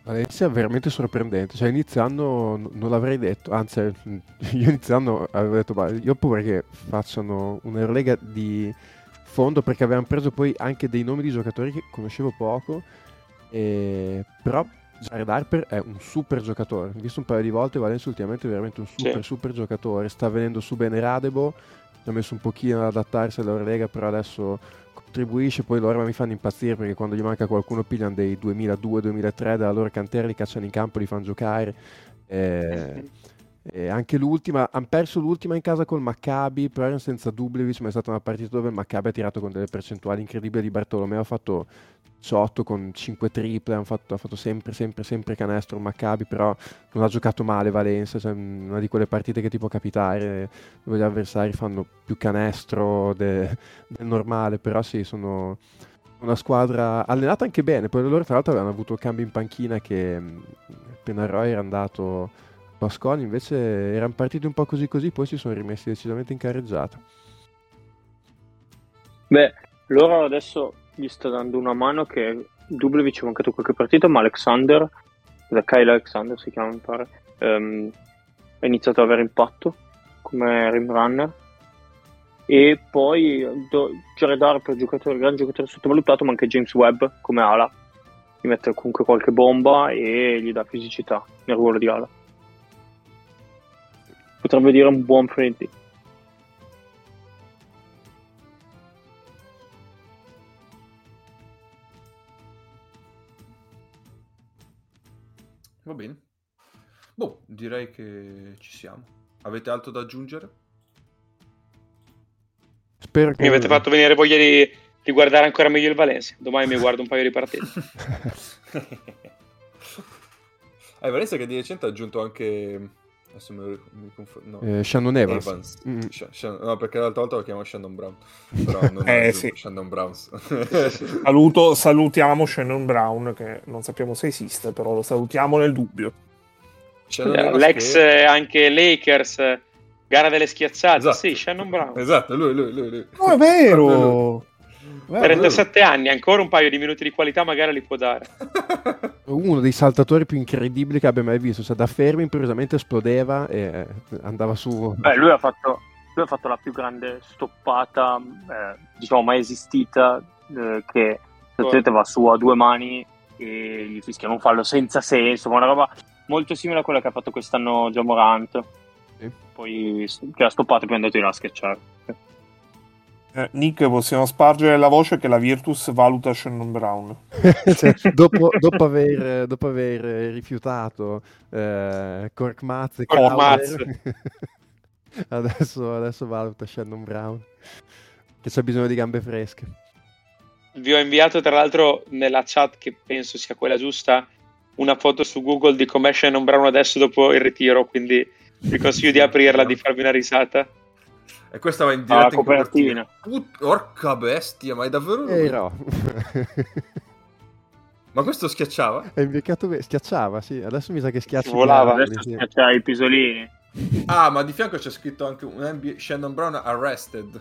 Valencia è veramente sorprendente, cioè inizio anno non l'avrei detto, anzi io inizio anno avevo detto ma io ho paura che facciano un'Eurolega di fondo perché avevano preso poi anche dei nomi di giocatori che conoscevo poco, e... però Jared Harper è un super giocatore, ho visto un paio di volte Valencia ultimamente è veramente un super sì. super giocatore, sta venendo su bene Radebo, ci ha messo un pochino ad adattarsi all'Eurolega però adesso contribuisce, poi loro mi fanno impazzire perché quando gli manca qualcuno pigliano dei 2002-2003 dalla loro cantera, li cacciano in campo, li fanno giocare. Eh, e anche l'ultima, hanno perso l'ultima in casa col Maccabi, però erano senza Dublevic, ma è stata una partita dove il Maccabi ha tirato con delle percentuali incredibili di Bartolomeo, ha fatto 18 con 5 triple, ha fatto, fatto, sempre, sempre, sempre canestro Maccabi, però non ha giocato male Valencia, cioè una di quelle partite che ti può capitare, dove gli avversari fanno più canestro de, del normale, però sì, sono una squadra allenata anche bene, poi loro tra l'altro avevano avuto il cambio in panchina che appena Roy era andato Pasconi invece erano partiti un po' così così, poi si sono rimessi decisamente in carreggiata. Beh, loro adesso gli sta dando una mano che Dublevic ha mancato qualche partita, ma Alexander, da Kyle Alexander si chiama mi pare, um, ha iniziato ad avere impatto come rim runner. E poi do, Jared Harper, giocatore, gran giocatore sottovalutato, ma anche James Webb come ala. Gli mette comunque qualche bomba e gli dà fisicità nel ruolo di ala potrebbe dire un buon friendly. Va bene. Boh, direi che ci siamo. Avete altro da aggiungere? Spero che... Mi avete fatto venire voglia di, di guardare ancora meglio il Valencia. Domani mi guardo un paio di partite. Hai Valencia che di recente ha aggiunto anche Adesso mi, mi confondo. No. Eh, Shannon Evans. Evans. Mm. Sh- Sh- no, perché l'altra volta lo chiamo Shannon Brown. Però non eh, sì. Shannon Brown. Saluto, salutiamo Shannon Brown, che non sappiamo se esiste, però lo salutiamo nel dubbio. L'ex che... anche Lakers, gara delle schiacciate. Esatto. Sì, Shannon Brown. Esatto, lui, lui, lui. lui. Oh, è vero! 37 anni, ancora un paio di minuti di qualità magari li può dare. Uno dei saltatori più incredibili che abbia mai visto, cioè da fermo improvvisamente esplodeva e andava su. Beh, lui ha fatto, lui ha fatto la più grande stoppata, eh, diciamo, mai esistita, eh, che oh. va su a due mani e gli fischiano un fallo senza senso, ma una roba molto simile a quella che ha fatto quest'anno Jamorant. Sì. Poi che ha stoppato e poi è andato in a schiacciare. Eh, Nick, possiamo spargere la voce che la Virtus valuta Shannon Brown. cioè, dopo, dopo, aver, dopo, aver, rifiutato eh, Cork Maz e Crowder, adesso, adesso valuta Shannon Brown, che c'ha bisogno di gambe fresche. Vi ho inviato tra l'altro nella chat, che penso sia quella giusta, una foto su Google di com'è Shannon Brown adesso dopo il ritiro, quindi vi consiglio di aprirla, di farvi una risata. E questa va in diretta ah, in copertina. Put- orca bestia, ma è davvero? Eh, no. ma questo schiacciava? È invecchiato be- schiacciava, sì. Adesso mi sa che schiaccia. Volava, adesso sì. schiacciava i pisolini. Ah, ma di fianco c'è scritto anche un NBA Shannon Brown arrested.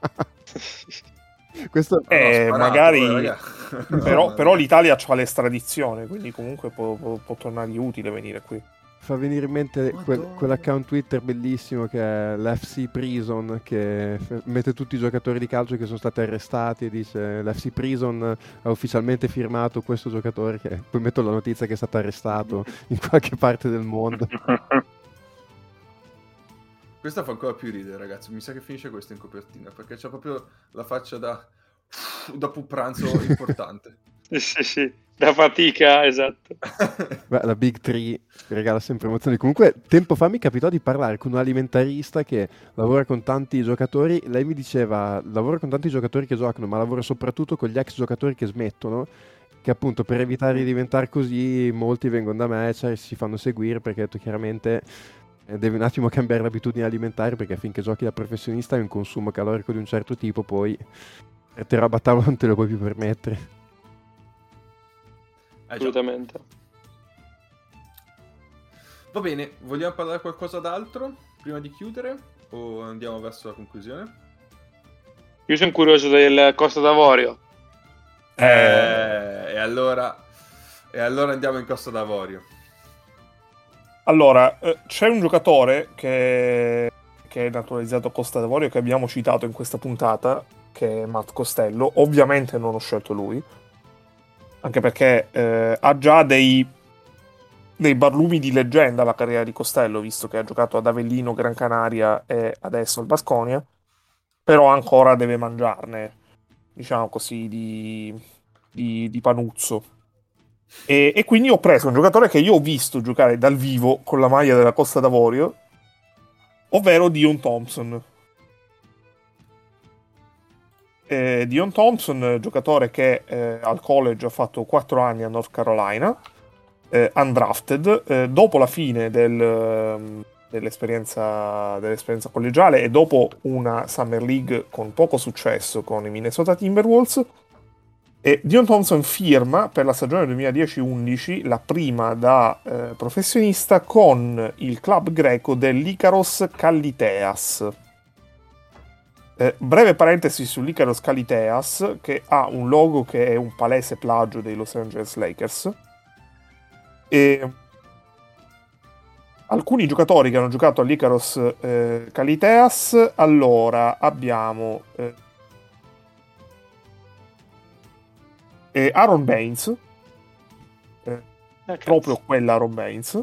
questo eh, sparato, magari eh, però, però, l'Italia ha l'estradizione quindi comunque può, può, può tornargli utile venire qui fa venire in mente quel, quell'account Twitter bellissimo che è l'FC Prison che mette tutti i giocatori di calcio che sono stati arrestati e dice l'FC Prison ha ufficialmente firmato questo giocatore che poi metto la notizia che è stato arrestato in qualche parte del mondo. Questa fa ancora più ridere ragazzi, mi sa che finisce questo in copertina perché c'ha proprio la faccia da dopo pranzo importante. sì, sì, da fatica, esatto. Beh, la Big Tree regala sempre emozioni. Comunque, tempo fa mi capitò di parlare con un alimentarista che lavora con tanti giocatori. Lei mi diceva, lavora con tanti giocatori che giocano, ma lavora soprattutto con gli ex giocatori che smettono. Che appunto per evitare di diventare così, molti vengono da me, cioè si fanno seguire perché detto chiaramente eh, devi un attimo cambiare l'abitudine alimentare perché finché giochi da professionista hai un consumo calorico di un certo tipo, poi te roba a tavola non te lo puoi più permettere. Eh, Assolutamente. Va bene, vogliamo parlare qualcosa d'altro prima di chiudere o andiamo verso la conclusione? Io sono curioso del Costa d'Avorio. Eh, e, allora, e allora andiamo in Costa d'Avorio. Allora, eh, c'è un giocatore che, che è naturalizzato a Costa d'Avorio che abbiamo citato in questa puntata, che è Matt Costello. Ovviamente non ho scelto lui, anche perché eh, ha già dei, dei barlumi di leggenda la carriera di Costello, visto che ha giocato ad Avellino, Gran Canaria e adesso al Basconia, però ancora deve mangiarne, diciamo così, di, di, di panuzzo. E, e, quindi ho preso un giocatore che io ho visto giocare dal vivo con la maglia della Costa d'Avorio, ovvero Dion Thompson eh, Dion Thompson, giocatore che eh, al college ha fatto 4 anni a North Carolina, eh, undrafted, eh, dopo la fine del, ehm, dell'esperienza, dell'esperienza, collegiale e dopo una Summer League con poco successo con i Minnesota Timberwolves, Dion Thompson firma per la stagione 2010-11, la prima da eh, professionista, con il club greco dell'Icaros Kalliteas eh, breve parentesi sull'Icaros Caliteas, che ha un logo che è un palese plagio dei Los Angeles Lakers. E alcuni giocatori che hanno giocato all'Icaros eh, Caliteas, allora abbiamo eh, Aaron Baines, eh, proprio quella Aaron Baines,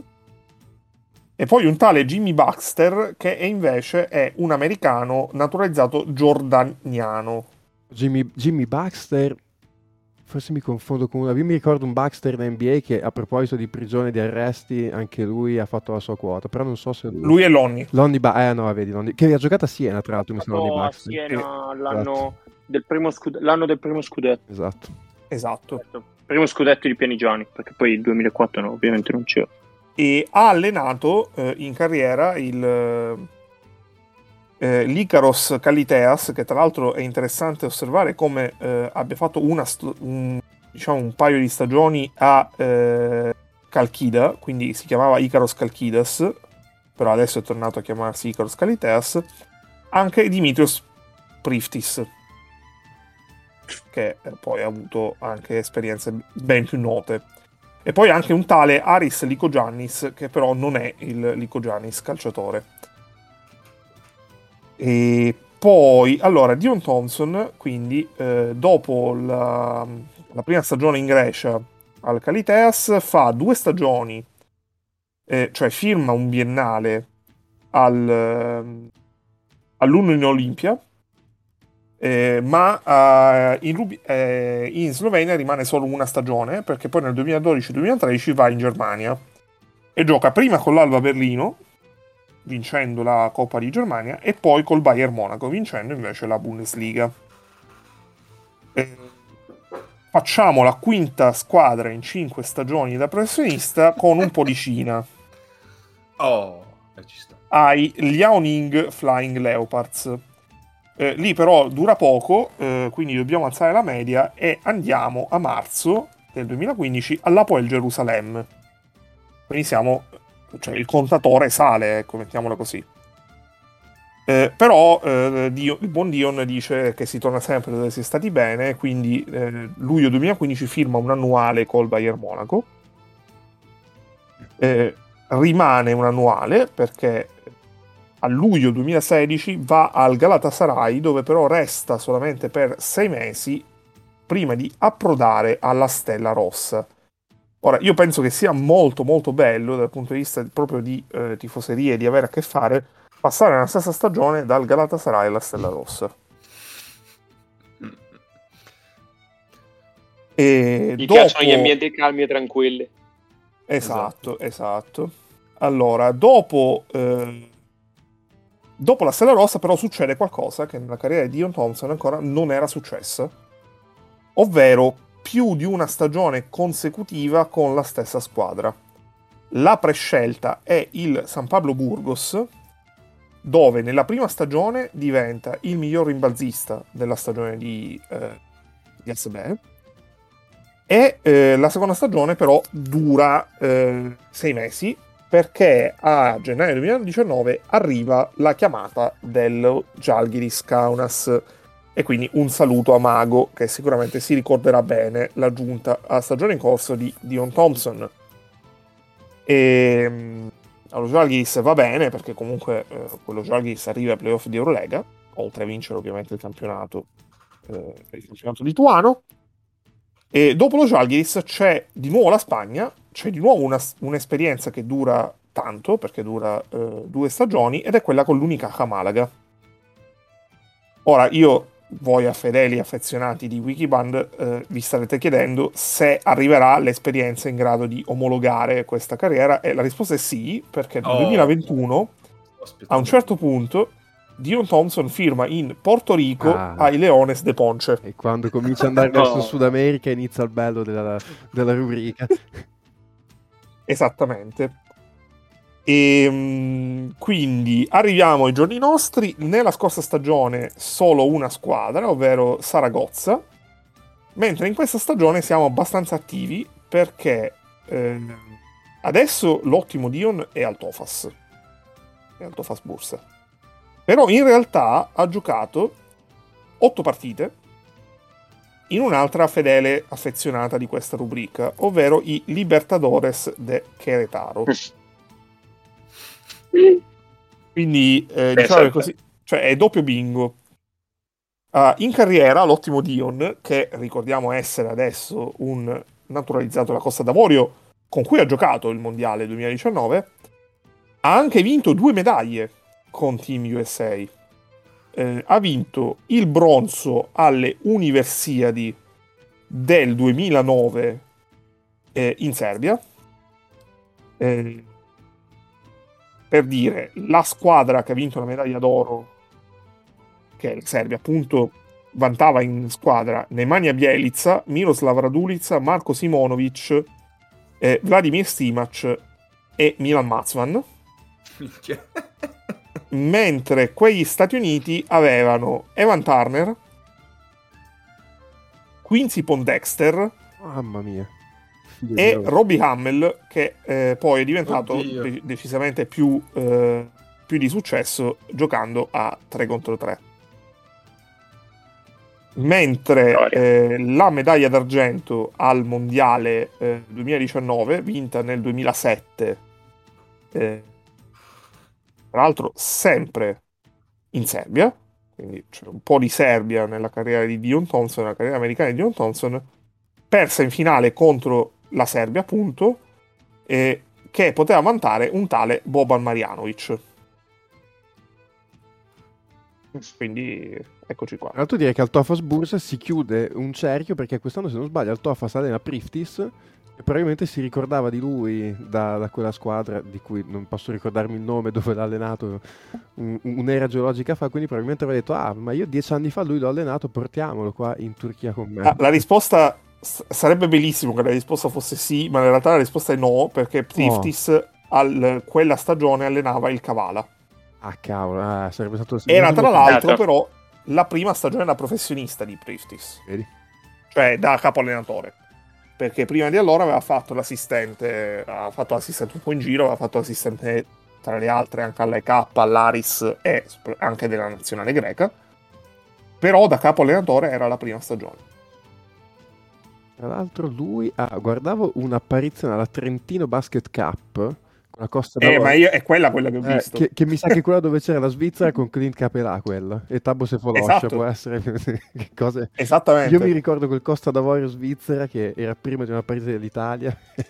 e poi un tale Jimmy Baxter che è invece è un americano naturalizzato giordaniano. Jimmy, Jimmy Baxter, forse mi confondo con una. Io mi ricordo un Baxter in NBA che a proposito di prigione e di arresti, anche lui ha fatto la sua quota. Però non so se lui. Lui è Lonnie. Lonnie ba- eh no, vedi, Lonnie. Che ha giocato a Siena, tra l'altro. Mi sembra Lonnie Baxter. A Siena l'anno, esatto. del primo scud- l'anno del primo scudetto. Esatto. Esatto. esatto. Primo scudetto di Pianigiani, perché poi il 2004 no, ovviamente non c'era e ha allenato eh, in carriera il, eh, l'Icaros Caliteas, che tra l'altro è interessante osservare come eh, abbia fatto una, un, diciamo, un paio di stagioni a eh, Calchida, quindi si chiamava Icaros Calchidas, però adesso è tornato a chiamarsi Icaros Caliteas, anche Dimitrios Priftis, che eh, poi ha avuto anche esperienze ben più note. E poi anche un tale Aris Licogiannis, che però non è il Licogiannis calciatore. E poi, allora, Dion Thompson, quindi, eh, dopo la, la, prima stagione in Grecia al Caliteas, fa due stagioni, eh, cioè firma un biennale al, eh, all'Uno in Olimpia, Eh, ma uh, in, Rubi- eh, in, Slovenia rimane solo una stagione perché poi nel 2012-2013 va in Germania e gioca prima con l'Alba Berlino vincendo la Coppa di Germania e poi col Bayern Monaco vincendo invece la Bundesliga. Eh, facciamo la quinta squadra in cinque stagioni da professionista con un po' di Cina. Oh, ci sta. Ai Liaoning Flying Leopards eh, lì però dura poco, eh, quindi dobbiamo alzare la media e andiamo a marzo del 2015 all'Apoel Gerusalemme. Quindi siamo, cioè il contatore sale, ecco, mettiamola così. Eh, però eh, Dio, il buon Dion dice che si torna sempre dove si è stati bene, quindi eh, luglio 2015 firma un annuale col Bayern Monaco. Eh, rimane un annuale perché a luglio 2016 va al Galatasaray dove però resta solamente per sei mesi prima di approdare alla Stella Rossa. Ora, io penso che sia molto molto bello dal punto di vista proprio di eh, tifoserie, di avere a che fare, passare nella stessa stagione dal Galatasaray alla Stella Rossa. E Gli dopo... piacciono gli ambienti calmi e tranquilli. Esatto, esatto. esatto. Allora, dopo eh, Dopo la Stella Rossa però succede qualcosa che nella carriera di Dion Thompson ancora non era successa, ovvero più di una stagione consecutiva con la stessa squadra. La prescelta è il San Pablo Burgos, dove nella prima stagione diventa il miglior rimbalzista della stagione di, eh, di SB, e eh, la seconda stagione però dura eh, sei mesi perché a gennaio 2019 arriva la chiamata del Jalgiris Kaunas. E quindi un saluto a Mago che sicuramente si ricorderà bene la giunta a stagione in corso di Dion Thompson. E ehm, allo Jalgiris va bene perché comunque eh, quello Jalgiris arriva ai playoff di Eurolega oltre a vincere ovviamente il campionato eh, il campionato lituano. E dopo lo Jalgiris c'è di nuovo la Spagna c'è di nuovo una, un'esperienza che dura tanto, perché dura eh, due stagioni, ed è quella con l'Unicaja Malaga. Ora, io, voi fedeli affezionati di Wikiband, eh, vi starete chiedendo se arriverà l'esperienza in grado di omologare questa carriera, e la risposta è sì, perché nel oh. 2021, a un certo punto, Dion Thompson firma in Porto Rico ah. ai Leones de Ponce. E quando comincia ad andare verso Sud America inizia il bello della, della rubrica. Esattamente. E ehm, quindi arriviamo ai giorni nostri. Nella scorsa stagione solo una squadra, ovvero Saragozza, mentre in questa stagione siamo abbastanza attivi perché eh, adesso l'ottimo Dion è al Tofas. È al Bursa. Però in realtà ha giocato 8 partite in un'altra fedele affezionata di questa rubrica, ovvero i Libertadores de Querétaro. Quindi eh, diciamo così, cioè è doppio bingo. Uh, in carriera l'ottimo Dion, che ricordiamo essere adesso un naturalizzato della Costa d'Avorio, con cui ha giocato il Mondiale 2019, ha anche vinto due medaglie con Team USA eh, ha vinto il bronzo alle Universiadi del 2009 eh, in Serbia. Eh, per dire, la squadra che ha vinto la medaglia d'oro, che è la Serbia, appunto, vantava in squadra Nemanja Bjelica, Miroslav Radulica, Marko Simonovic, eh, Vladimir Stimac e Milan Mazvan mentre quegli Stati Uniti avevano Evan Turner, Quincy Pondexter, mamma mia, e Robbie Hammel, che eh, poi è diventato de- decisamente più, eh, più, di successo giocando a 3 contro 3. Mentre eh, la medaglia d'argento al mondiale 2019, eh, vinta nel 2007 tra l'altro sempre in Serbia, quindi c'è un po' di Serbia nella carriera di Dion Thompson, nella carriera americana di Dion Thompson, persa in finale contro la Serbia, appunto, eh, che poteva vantare un tale Boban Marjanovic. Quindi eccoci qua. Tra l'altro direi che al Tofas Bursa si chiude un cerchio perché quest'anno se non sbaglio al Tofas allena Priftis e probabilmente si ricordava di lui da, da, quella squadra di cui non posso ricordarmi il nome dove l'ha allenato un, un'era geologica fa quindi probabilmente aveva detto ah ma io dieci anni fa lui l'ho allenato portiamolo qua in Turchia con me ah, la risposta sarebbe bellissimo che la risposta fosse sì ma in realtà la risposta è no perché Priftis oh. al, quella stagione allenava il Kavala Ah, cavolo, ah, sarebbe stato... Era tra l'altro, però, la prima stagione da professionista di Priftis. Vedi? Cioè, da capo allenatore. Perché prima di allora aveva fatto l'assistente, aveva fatto l'assistente un po' in giro, aveva fatto l'assistente tra le altre anche all'EK, all'Aris e anche della nazionale greca. Però da capo allenatore era la prima stagione. Tra l'altro lui, ah, guardavo un'apparizione alla Trentino Basket Cup la Costa eh, ma io, è quella quella che ho eh, visto. Che, che, mi sa che quella dove c'era la Svizzera con Clint Capelà quella. E Tabo Sefoloscia esatto. può essere... cose... Esattamente. Io mi ricordo quel Costa d'Avorio Svizzera che era prima di una partita dell'Italia.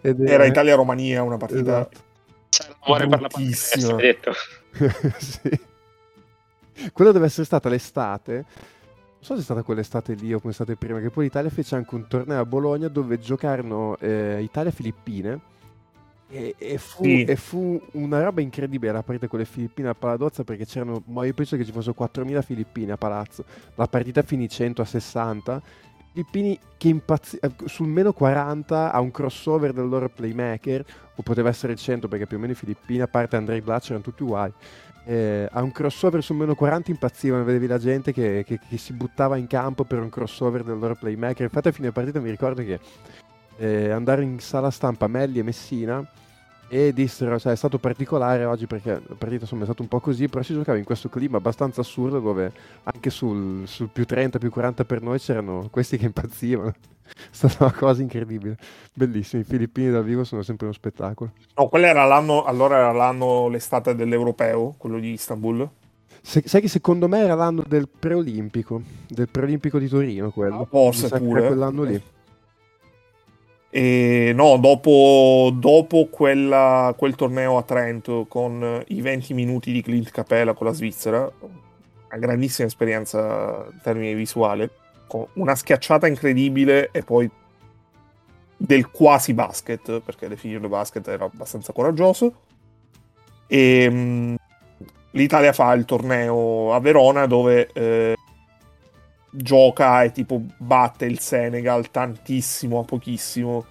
Ed era, era Italia-Romania una partita... Esatto. C'era per la partita, detto. sì. Quello deve essere stata l'estate non so se è stata quell'estate lì o come estate prima, che poi l'Italia fece anche un torneo a Bologna dove giocarono eh, Italia-Filippine e, e, fu, sì. e, fu, una roba incredibile la partita con le Filippine a Paladozza perché c'erano, ma io penso che ci fossero 4.000 Filippine a Palazzo. La partita finì 100 a 60. Filippini che impazzi- eh, sul meno 40 a un crossover del loro playmaker, o poteva essere 100 perché più o meno i Filippini, a parte Andrei Blatch, erano tutti uguali. Eh, a un crossover sul meno 40 impazzivano, vedevi la gente che, che, che, si buttava in campo per un crossover del loro playmaker. Infatti a fine partita mi ricordo che eh, andare in sala stampa Melli e Messina e dissero, cioè è stato particolare oggi perché la partita insomma è stata un po' così, però si giocava in questo clima abbastanza assurdo dove anche sul, sul più 30, più 40 per noi c'erano questi che impazzivano. è stata una cosa incredibile, bellissimo, i filippini dal vivo sono sempre uno spettacolo. No, quello era l'anno, allora era l'anno, l'estate dell'Europeo, quello di Istanbul. Se, sai che secondo me era l'anno del preolimpico, del preolimpico di Torino quello. Ah, forse pure. quell'anno lì. E no, dopo, dopo quella, quel torneo a Trento con i 20 minuti di Clint Capella con la Svizzera, una grandissima esperienza in termini visuali, con una schiacciata incredibile e poi del quasi basket, perché definirlo basket era abbastanza coraggioso. E mh, l'Italia fa il torneo a Verona dove eh, gioca e tipo batte il Senegal tantissimo a pochissimo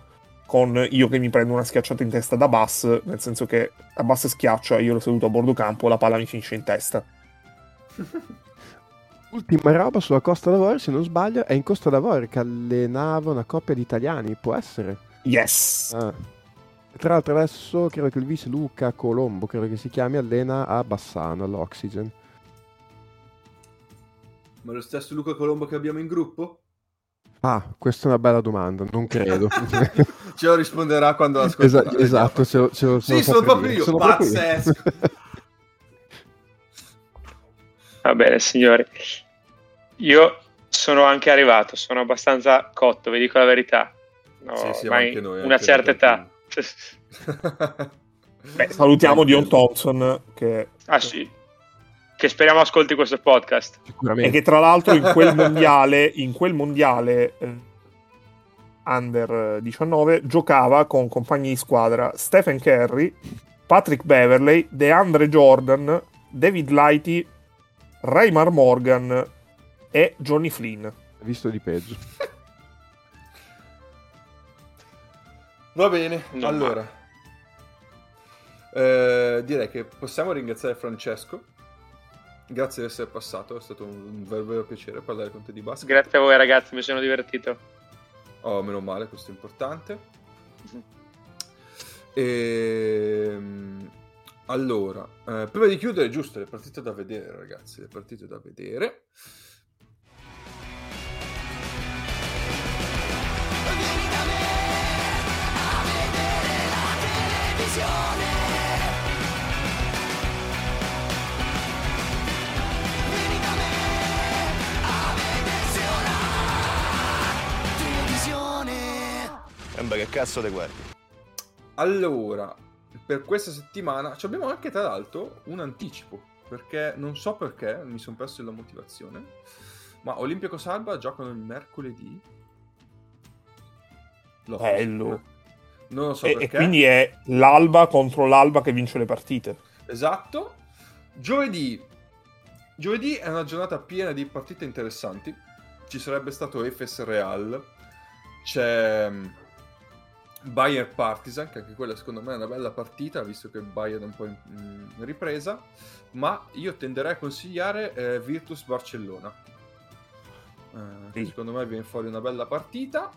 con io che mi prendo una schiacciata in testa da Bass, nel senso che a Bass schiaccia, io ero seduto a bordo campo, la palla mi finisce in testa. Ultima roba sulla Costa d'Avorio, se non sbaglio, è in Costa d'Avorio che allenava una coppia di italiani, può essere? Yes! Ah. Tra l'altro adesso credo che il vice Luca Colombo, credo che si chiami, allena a Bassano, all'Oxygen. Ma lo stesso Luca Colombo che abbiamo in gruppo? Ah, questa è una bella domanda, non credo. ce lo risponderà quando ascolterà. Esa- esatto, ce lo, ce lo, Sì, sono proprio io, sono pazzesco. Va bene, signori. Io sono anche arrivato, sono abbastanza cotto, vi dico la verità. No, sì, sì, anche noi, una certa età. Beh, salutiamo Dion Thompson che... Ah sì, che speriamo ascolti questo podcast. E che tra l'altro in quel mondiale, in quel mondiale eh, under 19 giocava con compagni di squadra Stephen Curry, Patrick Beverley, DeAndre Jordan, David Lighty, Raymar Morgan e Johnny Flynn. Visto di peggio. Va bene, no, allora. Eh, direi che possiamo ringraziare Francesco Grazie di essere passato, è stato un vero, vero piacere parlare con te di basket. Grazie a voi ragazzi, mi sono divertito. Oh, meno male, questo è importante. Mm-hmm. E... Ehm, allora, eh, prima di chiudere, giusto, le partite da vedere, ragazzi, le partite da vedere. Sembra che cazzo te guardi. Allora, per questa settimana abbiamo anche tra l'altro un anticipo. perché non so perché, mi sono perso la motivazione. Ma Olimpico Salva giocano il mercoledì. Lo so. Bello. Non lo so E, e perché. quindi è l'Alba contro l'Alba che vince le partite. Esatto. Giovedì. Giovedì è una giornata piena di partite interessanti. Ci sarebbe stato Efes Real. C'è Bayern Partizan, che anche quella secondo me è una bella partita, visto che il Bayern è un po' in, in ripresa. Ma io tenderei a consigliare eh, Virtus Barcellona. Eh, Sì. Secondo me viene fuori una bella partita.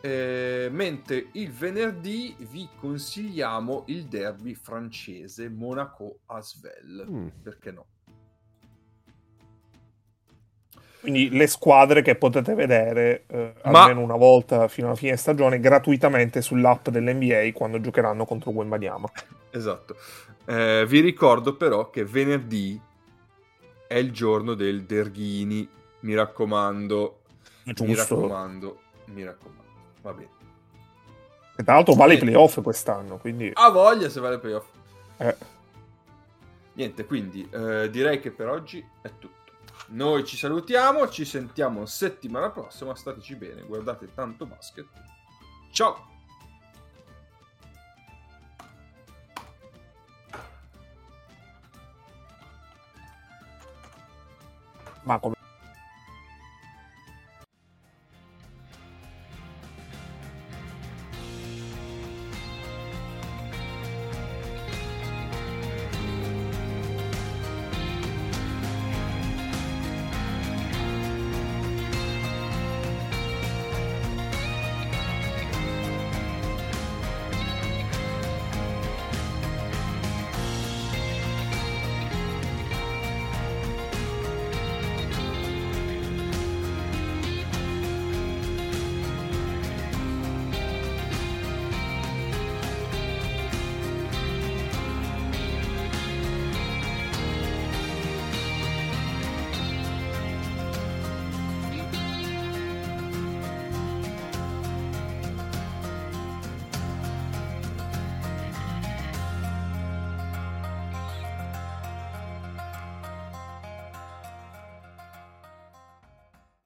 Eh, mentre il venerdì vi consigliamo il derby francese Monaco-Asvel. Mm. Perché no? Quindi le squadre che potete vedere eh, Ma- almeno una volta fino alla fine stagione gratuitamente sull'app dell'NBA quando giocheranno contro Wembanyama. Esatto. Eh, vi ricordo però che venerdì è il giorno del Derghini. Mi raccomando, mi Giusto. raccomando, mi raccomando. Va bene. E tra l'altro vale i playoff quest'anno, quindi... Ha voglia se vale il playoff. eh, Niente, quindi eh, direi che per oggi è tutto. Noi ci salutiamo, ci sentiamo settimana prossima. Stateci bene, guardate tanto basket. Ciao! ma come